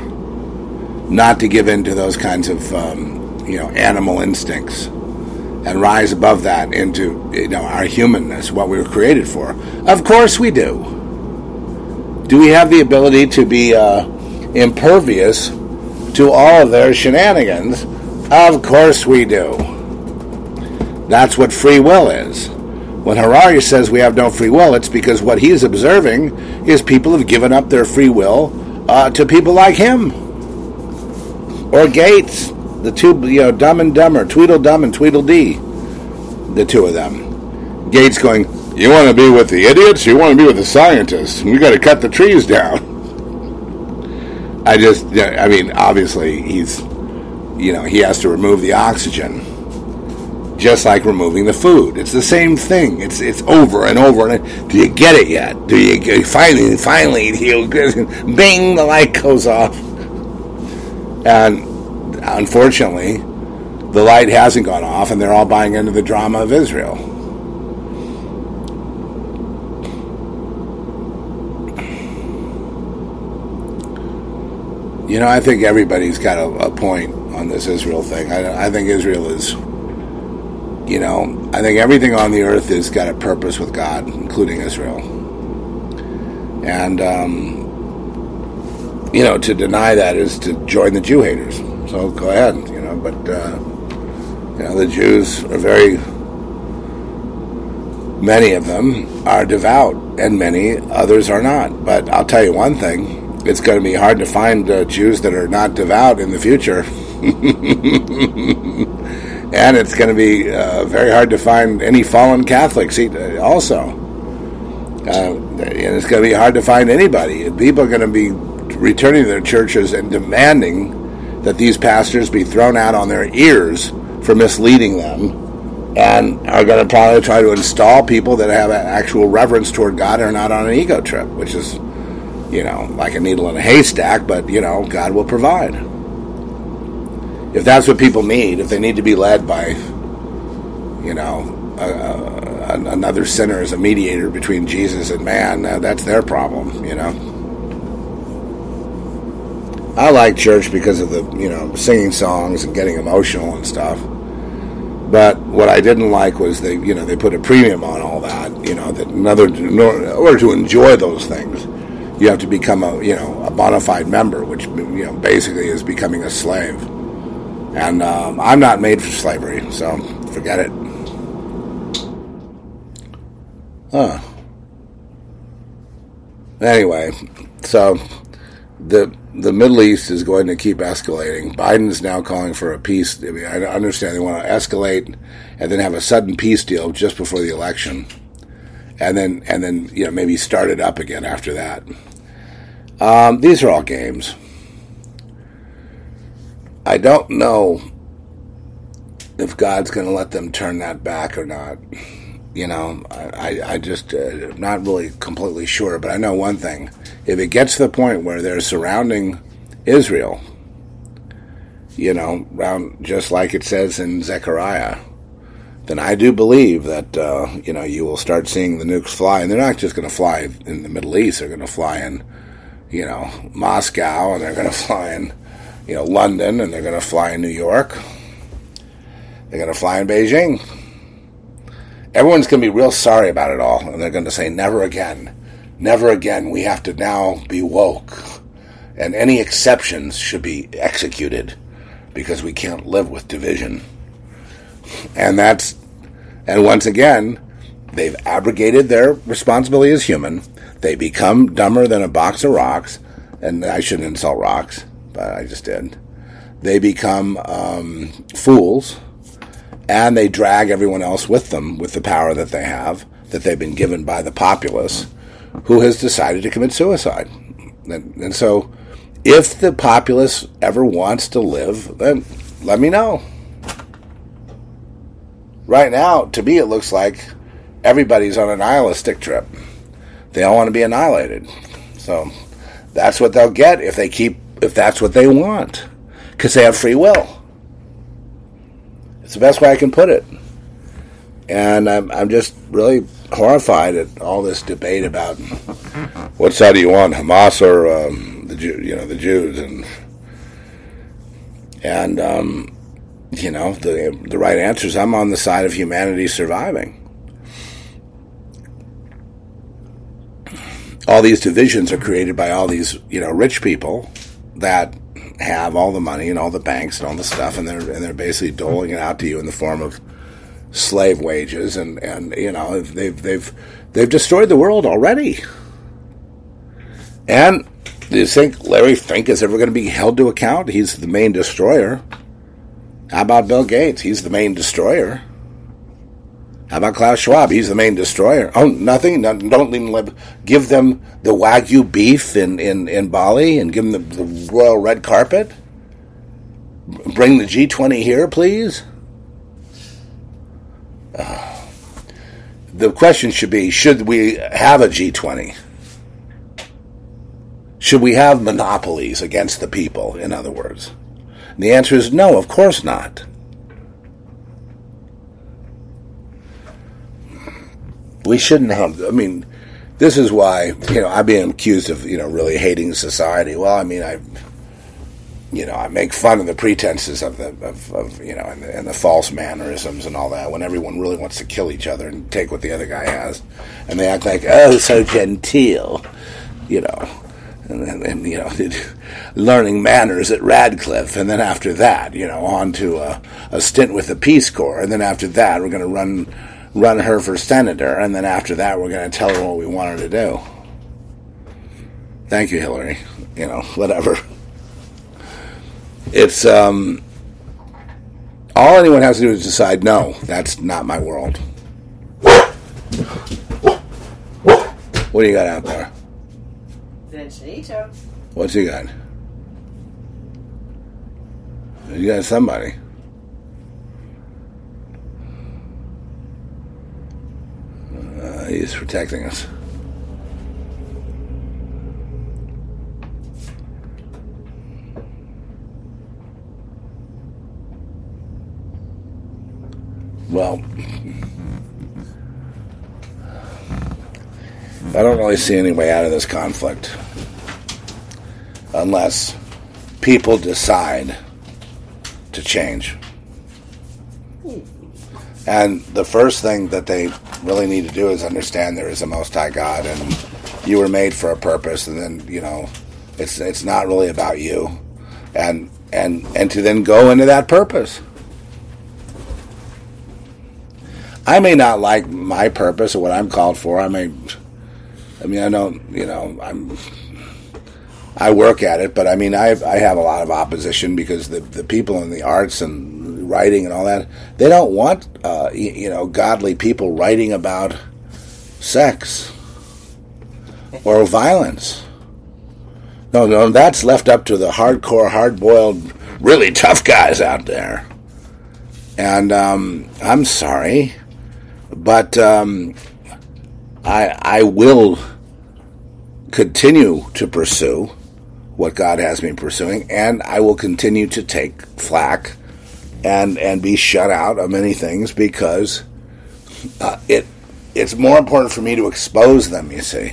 not to give in to those kinds of um, you know animal instincts and rise above that into you know our humanness, what we were created for? Of course we do. Do we have the ability to be uh, impervious to all of their shenanigans? Of course we do. That's what free will is. When Harari says we have no free will, it's because what he is observing is people have given up their free will uh, to people like him or Gates, the two, you know, Dumb and Dumber, Tweedledum and Tweedledee, the two of them. Gates going, you want to be with the idiots? You want to be with the scientists? We got to cut the trees down. I just, I mean, obviously he's, you know, he has to remove the oxygen just like removing the food. It's the same thing. It's it's over and over. And do you get it yet? Do you finally finally you bing the light goes off? And unfortunately, the light hasn't gone off, and they're all buying into the drama of Israel. You know, I think everybody's got a, a point on this Israel thing. I, I think Israel is, you know, I think everything on the earth has got a purpose with God, including Israel. And, um, you know, to deny that is to join the Jew haters. So go ahead, you know, but, uh, you know, the Jews are very, many of them are devout, and many others are not. But I'll tell you one thing it's going to be hard to find uh, Jews that are not devout in the future. and it's going to be uh, very hard to find any fallen Catholics also. Uh, and it's going to be hard to find anybody. People are going to be returning to their churches and demanding that these pastors be thrown out on their ears for misleading them and are going to probably try to install people that have actual reverence toward God and are not on an ego trip, which is, you know, like a needle in a haystack, but, you know, God will provide. If that's what people need, if they need to be led by, you know, another sinner as a mediator between Jesus and man, uh, that's their problem, you know. I like church because of the, you know, singing songs and getting emotional and stuff. But what I didn't like was they, you know, they put a premium on all that. You know, that another in order to enjoy those things, you have to become a, you know, a bona fide member, which you know basically is becoming a slave. And um, I'm not made for slavery, so forget it. Huh. Anyway, so the the Middle East is going to keep escalating. Biden's now calling for a peace. I, mean, I understand they want to escalate and then have a sudden peace deal just before the election, and then and then you know maybe start it up again after that. Um, these are all games. I don't know if God's going to let them turn that back or not. You know, I, I just uh, not really completely sure, but I know one thing: if it gets to the point where they're surrounding Israel, you know, around just like it says in Zechariah, then I do believe that uh, you know you will start seeing the nukes fly, and they're not just going to fly in the Middle East; they're going to fly in, you know, Moscow, and they're going to fly in, you know, London, and they're going to fly in New York. They're going to fly in Beijing everyone's going to be real sorry about it all, and they're going to say, never again. Never again. We have to now be woke. And any exceptions should be executed because we can't live with division. And that's, and once again, they've abrogated their responsibility as human. They become dumber than a box of rocks. And I shouldn't insult rocks, but I just did. They become um, fools and they drag everyone else with them with the power that they have, that they've been given by the populace, who has decided to commit suicide. And, and so, if the populace ever wants to live, then let me know. Right now, to me, it looks like everybody's on a nihilistic trip. They all want to be annihilated. So that's what they'll get if they keep, if that's what they want, because they have free will. It's the best way I can put it. And I'm, I'm just really horrified at all this debate about what side do you want, Hamas or um, the Jew, you know the Jews, and and um, you know the the right answer is I'm on the side of humanity surviving. All these divisions are created by all these you know rich people that have all the money and all the banks and all the stuff, and they're and they're basically doling it out to you in the form of slave wages, and and you know they've they've they've destroyed the world already. And do you think Larry Fink is ever going to be held to account? He's the main destroyer. How about Bill Gates? He's the main destroyer. How about Klaus Schwab? He's the main destroyer. Oh, nothing. No, don't even let, give them the wagyu beef in, in, in Bali and give them the, the royal red carpet. Bring the G20 here, please. Uh, the question should be: Should we have a G20? Should we have monopolies against the people? In other words, And the answer is no, of course not. We shouldn't have, I mean, this is why, you know, I'm being accused of, you know, really hating society. Well, I mean, I, you know, I make fun of the pretenses of the, of, of you know, and the, and the false mannerisms and all that when everyone really wants to kill each other and take what the other guy has. And they act like, oh, so genteel, you know, and, and, and you know, learning manners at Radcliffe. And then after that, you know, on to a, a stint with the Peace Corps. And then after that, we're going to run run her for senator, and then after that, we're going to tell her what we want her to do. Thank you, Hillary. You know, whatever. It's um, all anyone has to do is decide. No, that's not my world. What do you got out there? What's he got? You got somebody. Uh, he's protecting us. Well, I don't really see any way out of this conflict unless people decide to change. And the first thing that they really need to do is understand there is a Most High God, and you were made for a purpose. And then you know, it's it's not really about you, and and and to then go into that purpose. I may not like my purpose or what I'm called for. I may, I mean, I don't, you know, I'm. I work at it, but I mean, I I have a lot of opposition because the the people in the arts and writing and all that, they don't want uh, you, you know godly people writing about sex or violence. No, no, that's left up to the hardcore, hard-boiled, really tough guys out there. And um, I'm sorry, but um, I I will continue to pursue what God has me pursuing, and I will continue to take flack and and be shut out of many things because uh, it it's more important for me to expose them. You see,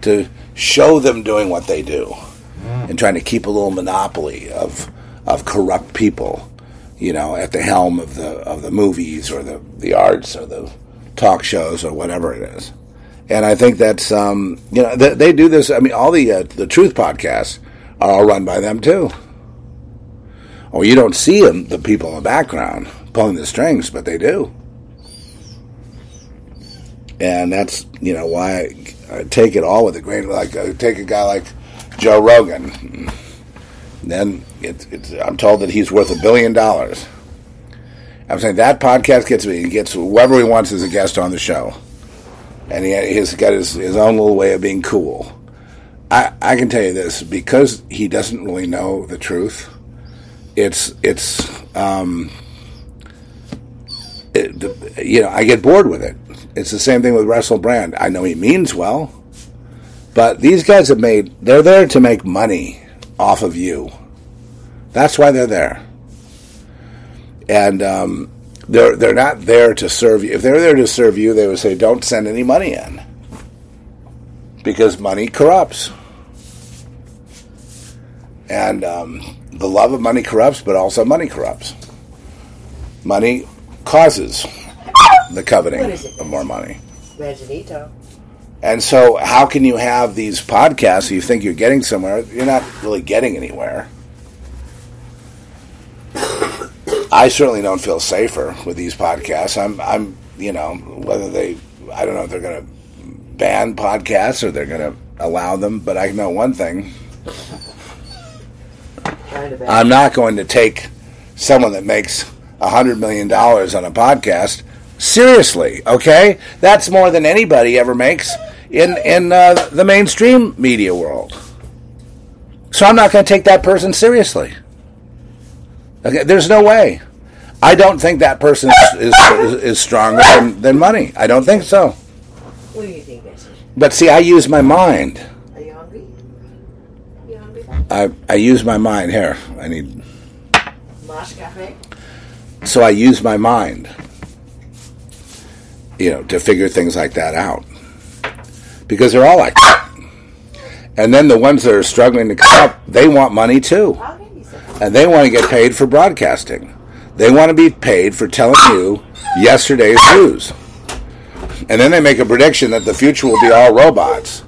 to show them doing what they do, and trying to keep a little monopoly of of corrupt people, you know, at the helm of the of the movies or the the arts or the talk shows or whatever it is. And I think that's um, you know they, they do this. I mean, all the uh, the truth podcasts are all run by them too. Oh, you don't see them, the people in the background pulling the strings, but they do. And that's you know why I, take it all with a grain. Like I take a guy like Joe Rogan. Then it, it's, I'm told that he's worth a billion dollars. I'm saying that podcast gets me. He gets whoever he wants as a guest on the show, and he, he's got his, his own little way of being cool. I, I can tell you this because he doesn't really know the truth. It's it's um, it, you know I get bored with it. It's the same thing with Russell Brand. I know he means well, but these guys have made they're there to make money off of you. That's why they're there, and um, they're they're not there to serve you. If they're there to serve you, they would say, "Don't send any money in," because money corrupts, and um, the love of money corrupts, but also money corrupts. Money causes the coveting What is it? of more money. And so, how can you have these podcasts? You think you're getting somewhere? You're not really getting anywhere. I certainly don't feel safer with these podcasts. I'm, I'm, you know, whether they, I don't know if they're going to ban podcasts or they're going to allow them. But I know one thing: I'm not going to take someone that makes a hundred million dollars on a podcast seriously. Okay, that's more than anybody ever makes in in uh, the mainstream media world. So I'm not going to take that person seriously. Okay, there's no way. I don't think that person is, is, is stronger than, than money. I don't think so. What do you think, Vincent? But see, I use my mind. Are you hungry? You hungry? I, I use my mind. Here, I need. Mosh Cafe. So I use my mind, you know, to figure things like that out. Because they're all like that. And then the ones that are struggling to come up, they want money too. And they want to get paid for broadcasting. They want to be paid for telling you yesterday's news. And then they make a prediction that the future will be all robots.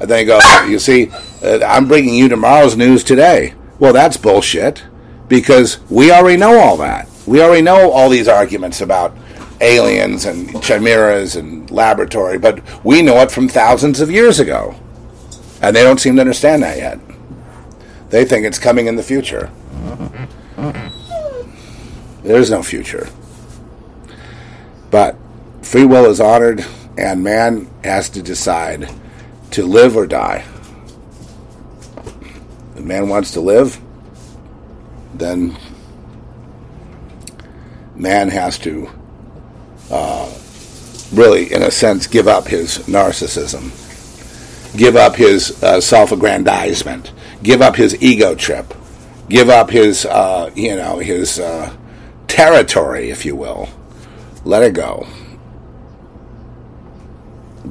And then they go, you see, uh, I'm bringing you tomorrow's news today. Well, that's bullshit because we already know all that. We already know all these arguments about aliens and chimeras and laboratory, but we know it from thousands of years ago. And they don't seem to understand that yet. They think it's coming in the future. There's no future. But free will is honored, and man has to decide to live or die. If man wants to live, then man has to uh, really, in a sense, give up his narcissism, give up his uh, self-aggrandizement, give up his ego trip, give up his, uh, you know, his uh, territory, if you will. Let it go.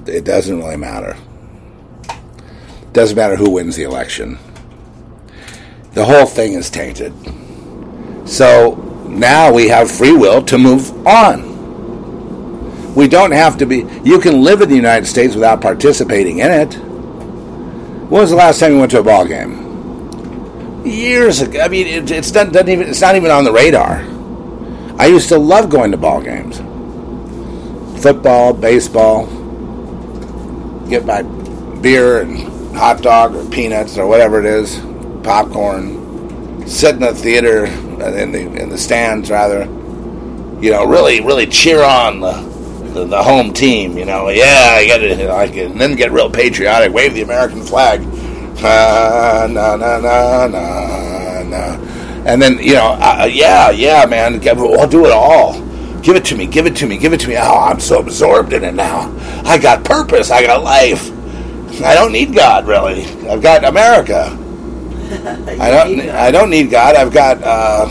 It doesn't really matter. Doesn't matter who wins the election. The whole thing is tainted. So now we have free will to move on. We don't have to be. You can live in the United States without participating in it. When was the last time you went to a ball game? Years ago. I mean, it, it's not, doesn't even. It's not even on the radar. I used to love going to ball games. Football, baseball. Get my beer and hot dog or peanuts or whatever it is, popcorn. Sit in the theater uh, in the in the stands rather. You know, really, really cheer on the the, the home team. You know, yeah, I know, I can, and then get real patriotic, wave the American flag, na na na na na, and then you know, uh, yeah, yeah, man, give- I'll do it all. Give it to me, give it to me, give it to me. Oh, I'm so absorbed in it now. I got purpose. I got life. I don't need God really. I've got America. I don't. I don't need God. I've got. Uh,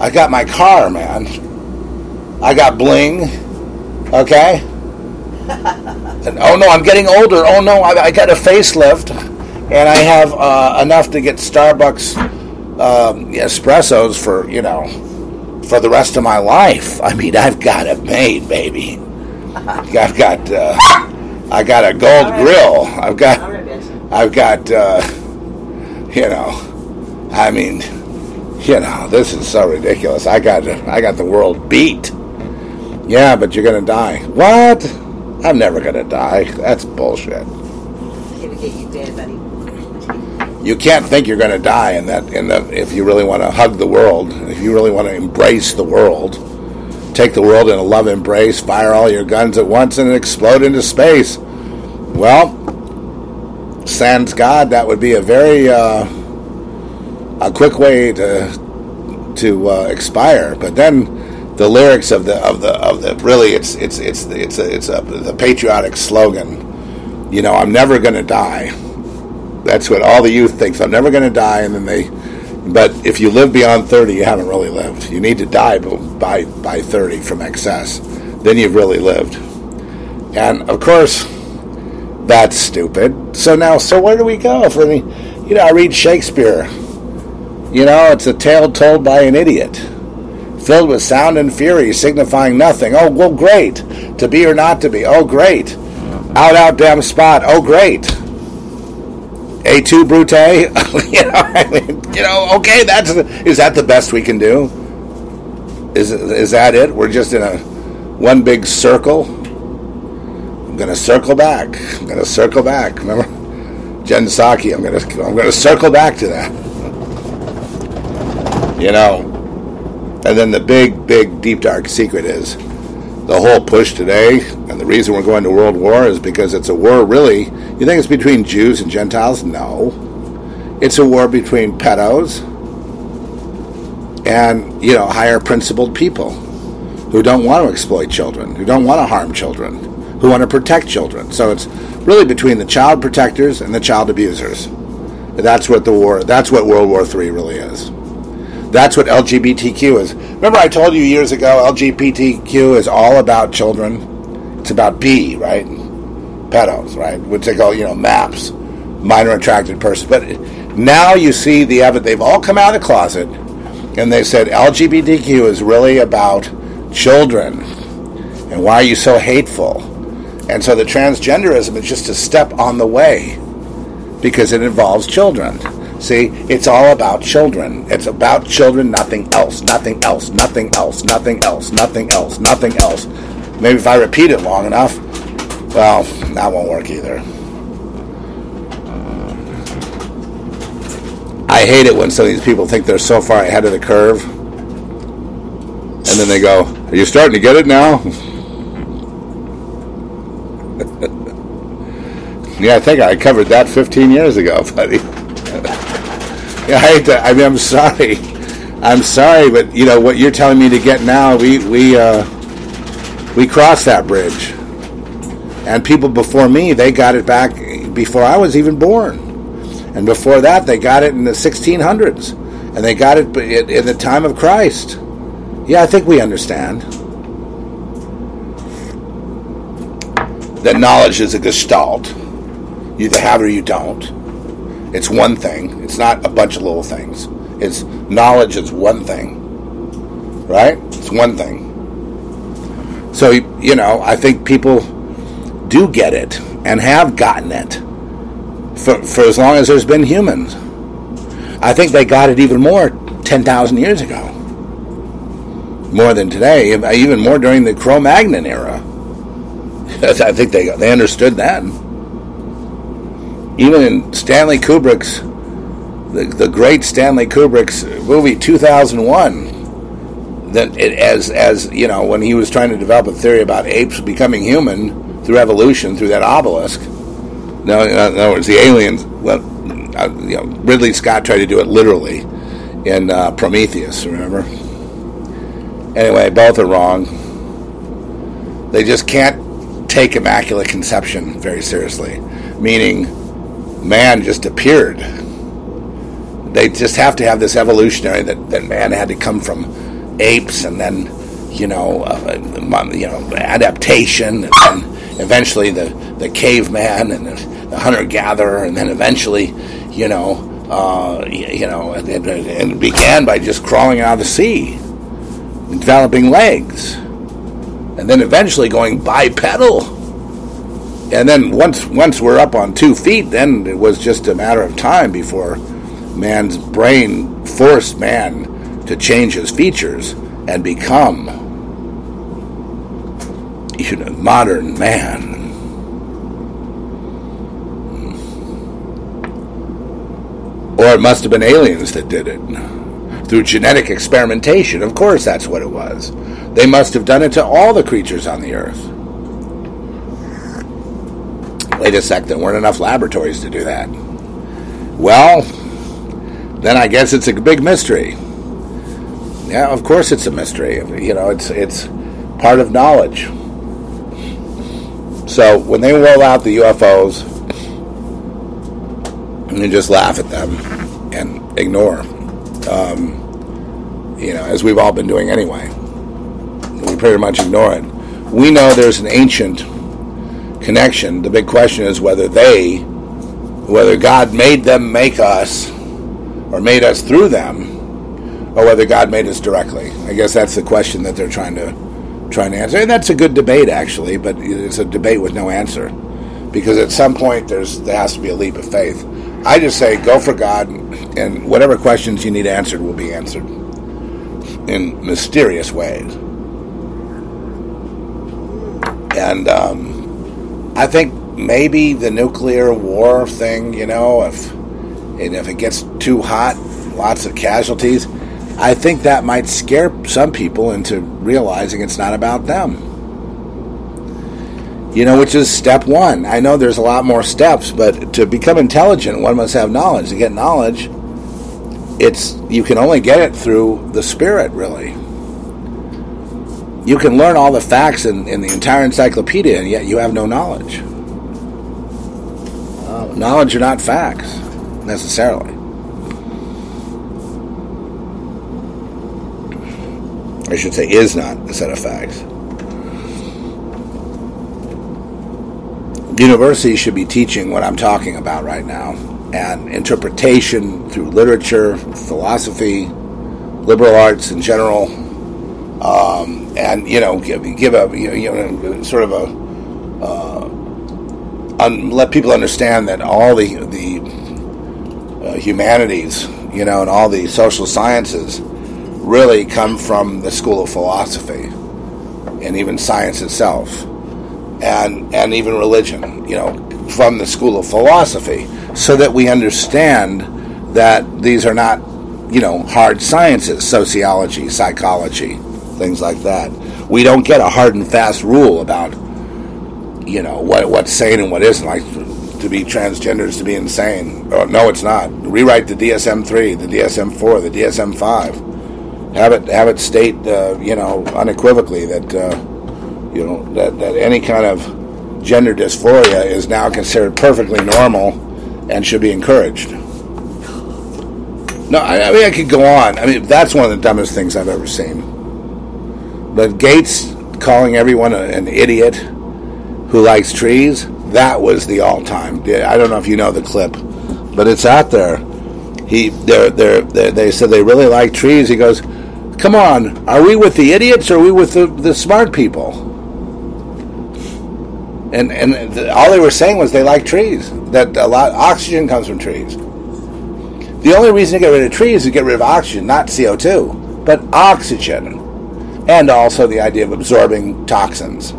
I got my car, man. I got bling. Okay. And, oh no, I'm getting older. Oh no, I, I got a facelift, and I have uh, enough to get Starbucks um, espressos for you know for the rest of my life. I mean, I've got it made, baby. I've got uh, I got a gold grill. I've got right. I've got uh, you know, I mean, you know, this is so ridiculous. I got I got the world beat. Yeah, but you're gonna die. What? I'm never gonna die. That's bullshit. Gonna get you dead, buddy. You can't think you're gonna die, and that in the if you really want to hug the world, if you really want to embrace the world, take the world in a love embrace, fire all your guns at once, and explode into space. Well, sans God, that would be a very uh, a quick way to to uh, expire. But then the lyrics of the of the of the really it's it's it's it's a, it's a the patriotic slogan. You know, I'm never going to die. That's what all the youth thinks. I'm never going to die, and then they. But if you live beyond 30, you haven't really lived. You need to die by by 30 from excess. Then you've really lived. And of course, that's stupid. So now, so where do we go for the? You know, I read Shakespeare. You know, it's a tale told by an idiot, filled with sound and fury, signifying nothing. Oh, well, great. To be or not to be. Oh, great. Out, out, damn spot. Oh, great. Et tu, Brute. you know, I mean, you know, okay, that's is that the best we can do? Is is that it? We're just in a one big circle. I'm gonna circle back. I'm gonna circle back. Remember, Jen Psaki. I'm gonna I'm gonna circle back to that. You know, and then the big, big, deep, dark secret is the whole push today, and the reason we're going to world war is because it's a war. Really, you think it's between Jews and Gentiles? No, it's a war between pedos and you know higher principled people who don't want to exploit children, who don't want to harm children, who want to protect children. So it's really between the child protectors and the child abusers. That's what the war. That's what World War III really is. That's what LGBTQ is. Remember, I told you years ago, LGBTQ is all about children. It's about B, right? Pedos, right? Which they call, you know, MAPS, minor attracted person. But now you see the evidence. They've all come out of the closet, and they said LGBTQ is really about children. And why are you so hateful? And so the transgenderism is just a step on the way because it involves children. See, it's all about children. It's about children, nothing else, nothing else, nothing else, nothing else, nothing else, nothing else. Maybe if I repeat it long enough, well, that won't work either. I hate it when some of these people think they're so far ahead of the curve. And then they go, Are you starting to get it now? yeah, I think I covered that 15 years ago, buddy. I hate to, I mean, I'm sorry. I'm sorry, but you know what you're telling me to get now. We we uh, we crossed that bridge, and people before me they got it back before I was even born, and before that they got it in the 1600s, and they got it in the time of Christ. Yeah, I think we understand that knowledge is a gestalt. You either have it or you don't. It's one thing. It's not a bunch of little things. It's knowledge is one thing. Right? It's one thing. So, you know, I think people do get it and have gotten it for, for as long as there's been humans. I think they got it even more 10,000 years ago. More than today, even more during the Cro Magnon era. I think they, they understood that. Even in Stanley Kubrick's the, the great Stanley Kubrick's movie 2001 that it, as as you know when he was trying to develop a theory about apes becoming human through evolution through that obelisk. No, in other words, the aliens. Well, uh, you know, Ridley Scott tried to do it literally in uh, Prometheus. Remember? Anyway, both are wrong. They just can't take immaculate conception very seriously, meaning man just appeared. They just have to have this evolutionary that, that man had to come from apes and then you know uh, you know adaptation and then eventually the the caveman and the, the hunter gatherer and then eventually you know uh, you know and, began by just crawling out of the sea developing legs and then eventually going bipedal and then once once we're up on two feet then it was just a matter of time before man's brain forced man to change his features and become you know, modern man. Or it must have been aliens that did it. Through genetic experimentation. Of course, that's what it was. They must have done it to all the creatures on the earth. Wait a sec, there weren't enough laboratories to do that. Well, then I guess it's a big mystery. Yeah, of course it's a mystery. You know, it's it's part of knowledge. So when they roll out the UFOs, and you just laugh at them and ignore. Um, you know, as we've all been doing anyway. We pretty much ignore it. We know there's an ancient connection. The big question is whether they, whether God made them make us or made us through them, or whether God made us directly. I guess that's the question that they're trying to trying to answer. And that's a good debate, actually, but it's a debate with no answer, because at some point there's there has to be a leap of faith. I just say go for God, and whatever questions you need answered will be answered in mysterious ways. And um, I think maybe the nuclear war thing, you know, if and if it gets too hot, lots of casualties, I think that might scare some people into realizing it's not about them. You know, which is step one. I know there's a lot more steps, but to become intelligent, one must have knowledge. To get knowledge, it's you can only get it through the spirit, really. You can learn all the facts in, in the entire encyclopedia, and yet you have no knowledge. Um, knowledge are not facts. necessarily. I should say, is not a set of facts. Universities should be teaching what I'm talking about right now, and interpretation through literature, philosophy, liberal arts in general, um, and you know, give, give a you know, sort of a uh, un, let people understand that all the the uh, humanities, you know, and all the social sciences really come from the school of philosophy, and even science itself, and and even religion, you know, from the school of philosophy, so that we understand that these are not, you know, hard sciences, sociology, psychology, things like that. We don't get a hard and fast rule about, you know, what what's sane and what isn't. Like to be transgender is to be insane. Oh, no, it's not. Rewrite the DSM three, the DSM four, the DSM five. Have it have it state, uh, you know, unequivocally that, uh, you know, that that any kind of gender dysphoria is now considered perfectly normal and should be encouraged. No, I, I mean I could go on. I mean that's one of the dumbest things I've ever seen. But Gates calling everyone a, an idiot who likes trees, that was the all time. I don't know if you know the clip, but it's out there. He, they're, they're, they're, they said they really like trees. He goes, Come on, are we with the idiots or are we with the, the smart people? And, and the, all they were saying was they like trees, that a lot oxygen comes from trees. The only reason to get rid of trees is to get rid of oxygen, not CO2, but oxygen and also the idea of absorbing toxins.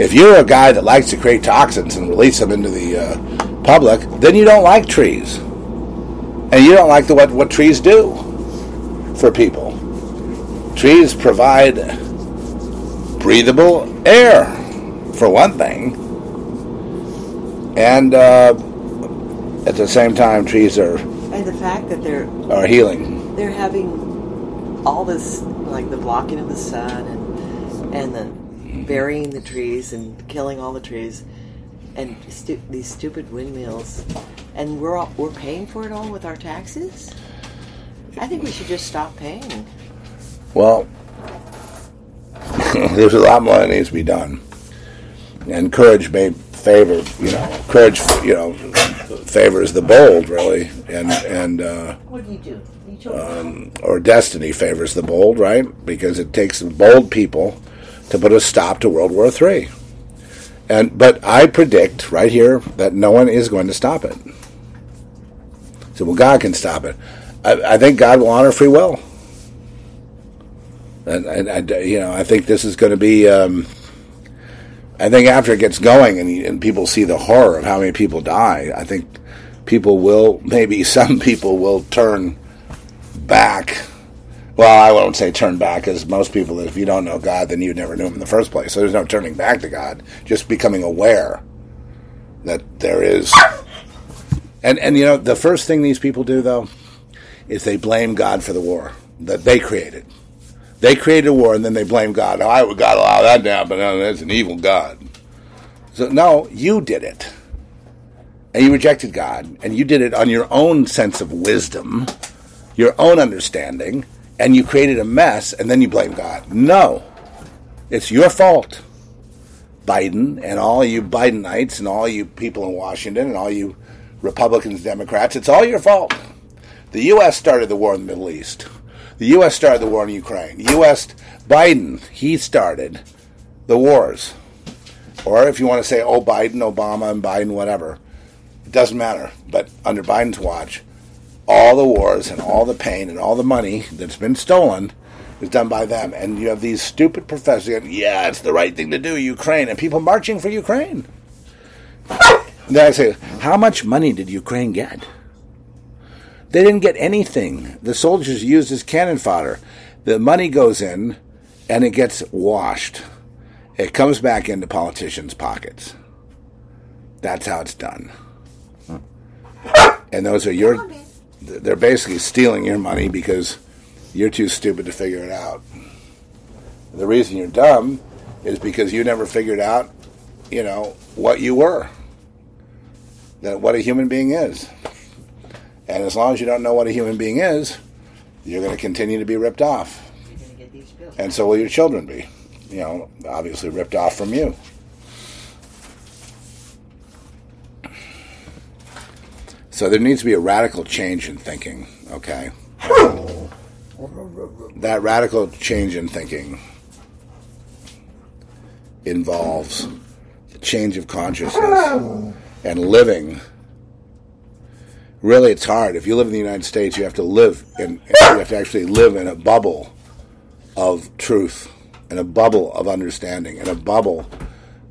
If you're a guy that likes to create toxins and release them into the uh, public, then you don't like trees, and you don't like the, what what trees do for people. Trees provide breathable air, for one thing, and uh, at the same time, trees are And the fact that they're are healing. they're having all this like the blocking of the sun and and the burying the trees and killing all the trees and stu- these stupid windmills and we're all, we're paying for it all with our taxes i think we should just stop paying Well, there's a lot more that needs to be done, and courage may favor. You know, courage. You know, favors the bold, really, and and. Uh, what do you do chose or destiny favors the bold, right? Because it takes bold people to put a stop to World War III. And but I predict right here that no one is going to stop it. So well, God can stop it. I, I think God will honor free will. And, and I, you know, I think this is going to be. Um, I think after it gets going and, and people see the horror of how many people die, I think people will maybe some people will turn back. Well, I won't say turn back, as most people, if you don't know God, then you never knew Him in the first place. So there's no turning back to God, just becoming aware that there is. And and you know the first thing these people do though is they blame God for the war that they created. They created a war and then they blame God. Oh, I would God allow that to happen? Oh, that's an evil God. So no, you did it, and you rejected God, and you did it on your own sense of wisdom your own understanding and you created a mess and then you blame God. No. It's your fault. Biden and all you Bidenites and all you people in Washington and all you Republicans, Democrats, it's all your fault. The U.S. started the war in the Middle East. The U.S. started the war in Ukraine. The U.S. Biden, he started the wars. Or if you want to say, oh, Biden, Obama, and Biden, whatever, it doesn't matter. But under Biden's watch, all the wars and all the pain and all the money that's been stolen is done by them. And you have these stupid professors going, yeah, it's the right thing to do, Ukraine, and people marching for Ukraine. Then I say, how much money did Ukraine get? They didn't get anything. The soldiers used as cannon fodder. The money goes in and it gets washed. It comes back into politicians' pockets. That's how it's done. And those are your they're basically stealing your money because you're too stupid to figure it out. The reason you're dumb is because you never figured out, you know, what you were. That what a human being is. And as long as you don't know what a human being is, you're going to continue to be ripped off. You're gonna get these bills. And so will your children be. You know, obviously ripped off from you. So there needs to be a radical change in thinking, okay? That radical change in thinking involves the change of consciousness and living. Really, it's hard. If you live in the United States, you have to live in, you have to actually live in a bubble of truth, in a bubble of understanding, in a bubble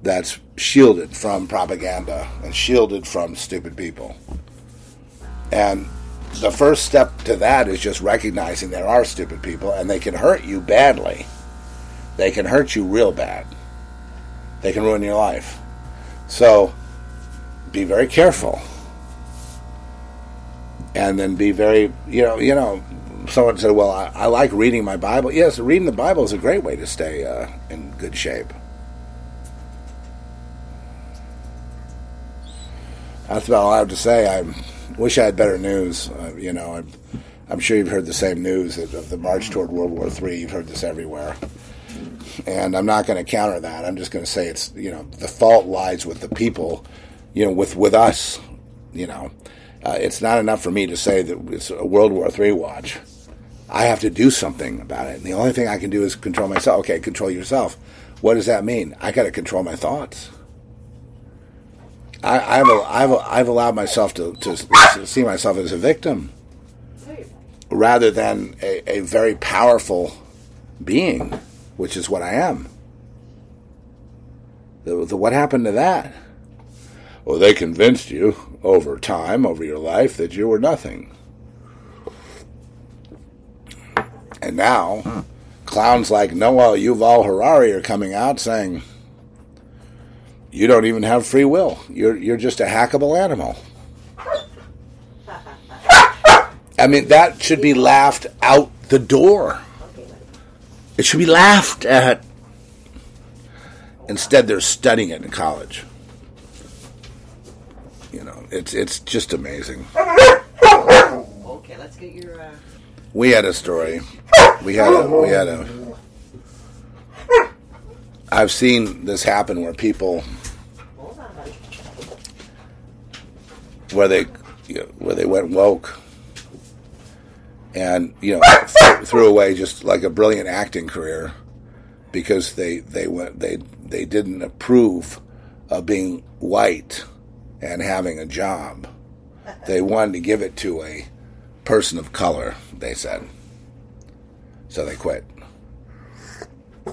that's shielded from propaganda and shielded from stupid people. And the first step to that is just recognizing there are stupid people and they can hurt you badly. They can hurt you real bad. They can ruin your life. So be very careful. And then be very, you know, you know, someone said, "Well, I, I like reading my Bible." Yes, reading the Bible is a great way to stay uh, in good shape. That's about all I have to say. I wish I had better news. Uh, you know, I'm, I'm sure you've heard the same news of the march toward World War III. You've heard this everywhere, and I'm not going to counter that. I'm just going to say it's you know the fault lies with the people, you know, with with us. You know, uh, it's not enough for me to say that it's a World War III watch. I have to do something about it. And the only thing I can do is control myself. Okay, control yourself. What does that mean? I got to control my thoughts. I, I've, I've, I've allowed myself to, to see myself as a victim rather than a, a very powerful being, which is what I am. The, the, what happened to that? Well, they convinced you over time, over your life, that you were nothing. And now, clowns like Noah Yuval Harari are coming out saying, you don't even have free will. You're, you're just a hackable animal. I mean, that should be laughed out the door. It should be laughed at. Instead, they're studying it in college. You know, it's it's just amazing. Okay, let's get your. Uh, We had a story. We had a we had a. I've seen this happen where people hold on, buddy. Where they you know, where they went woke and you know th- threw away just like a brilliant acting career because they they went they they didn't approve of being white and having a job. They wanted to give it to a person of color. They said, so they quit. Uh,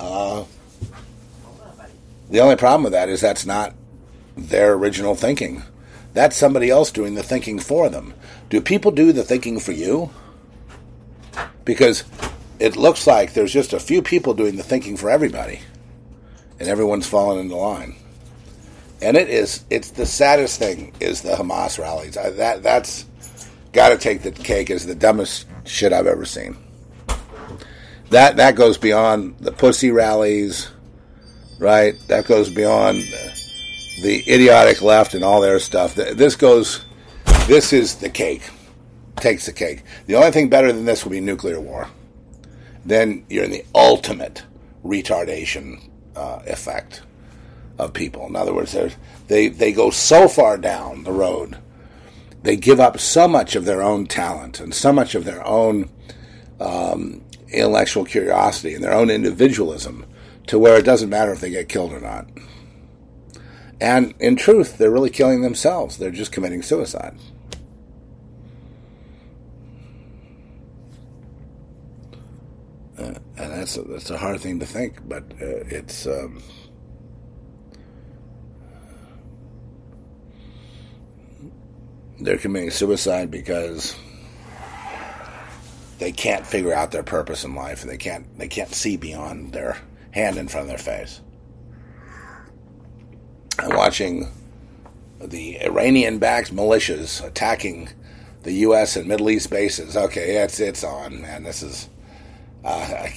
Hold on, buddy. the only problem with that is that's not their original thinking. That's somebody else doing the thinking for them. Do people do the thinking for you? Because it looks like there's just a few people doing the thinking for everybody, and everyone's falling into line. And it is it's the saddest thing is the Hamas rallies. I, that that's got to take the cake as the dumbest shit I've ever seen. That that goes beyond the pussy rallies, right? That goes beyond idiotic left and all their stuff. This goes. This is the cake. Takes the cake. The only thing better than this would be nuclear war. Then you're in the ultimate retardation uh, effect of people. In other words, they they go so far down the road, they give up so much of their own talent and so much of their own um, intellectual curiosity and their own individualism to where it doesn't matter if they get killed or not. And in truth, they're really killing themselves. They're just committing suicide. Uh, and that's a, that's a hard thing to think, but uh, it's um, they're committing suicide because they can't figure out their purpose in life, and they can't they can't see beyond their hand in front of their face. I'm watching the Iranian-backed militias attacking the U.S. and Middle East bases. Okay, it's it's on, man. This is uh,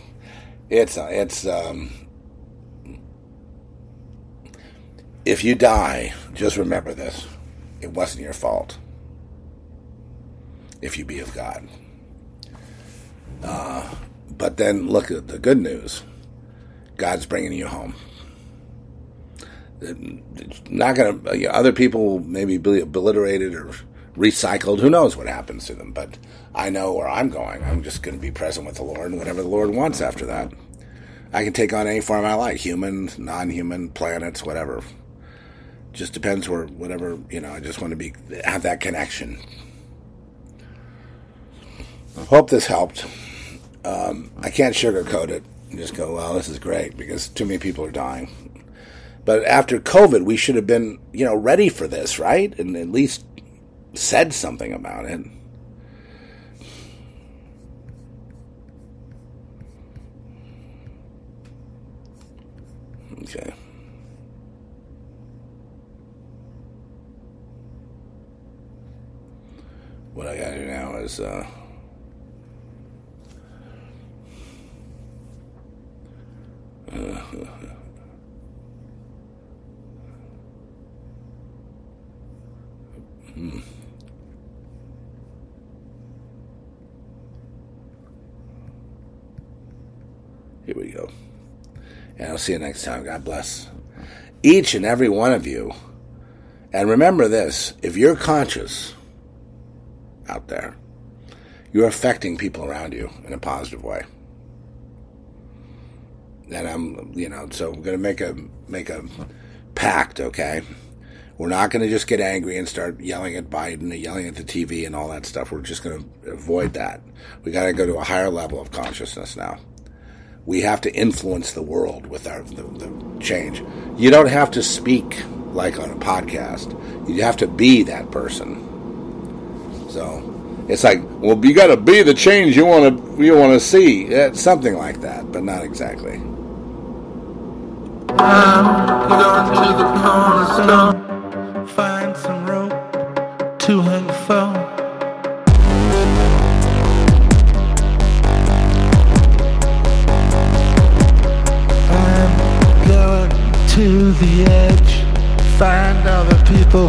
it's it's um, if you die, just remember this: it wasn't your fault. If you be of God. Uh, but then look at the good news God's bringing you home. Not going to, other people maybe be obliterated or recycled. Who knows what happens to them? But I know where I'm going. I'm just going to be present with the Lord and whatever the Lord wants after that. I can take on any form I like human, non human, planets, whatever. Just depends where, whatever, you know, I just want to be, have that connection. Hope this helped. Um, I can't sugarcoat it and just go, well, this is great because too many people are dying. But after COVID, we should have been, you know, ready for this, right? And at least said something about it. Okay. What I gotta do now is, uh, uh, hmm. Here we go. And I'll see you next time. God bless. Each and every one of you. And remember this if you're conscious out there, you're affecting people around you in a positive way. And I'm, you know, so we're going to make a make a pact, okay? We're not going to just get angry and start yelling at Biden and yelling at the TV and all that stuff. We're just going to avoid that. We got to go to a higher level of consciousness now we have to influence the world with our the, the, change. You don't have to speak like on a podcast. You have to be that person. So it's like, well, you got to be the change you want to you want to see. It's something like that, but not exactly. Find some rope to hang. I'm going to the edge, find other people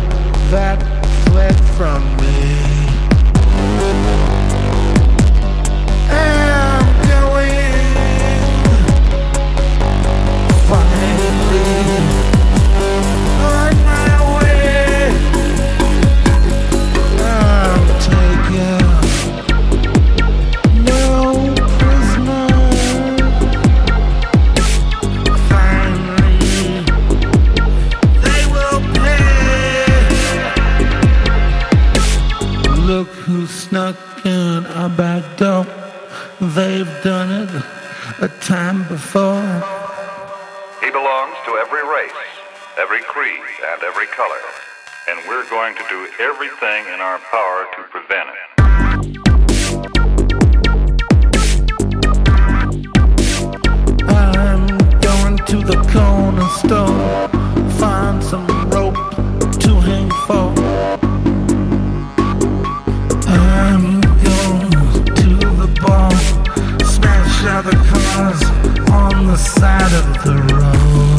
that fled from me. In our back door. They've done it a time before. He belongs to every race, every creed, and every color. And we're going to do everything in our power to prevent it. I'm going to the corner store, the side of the road.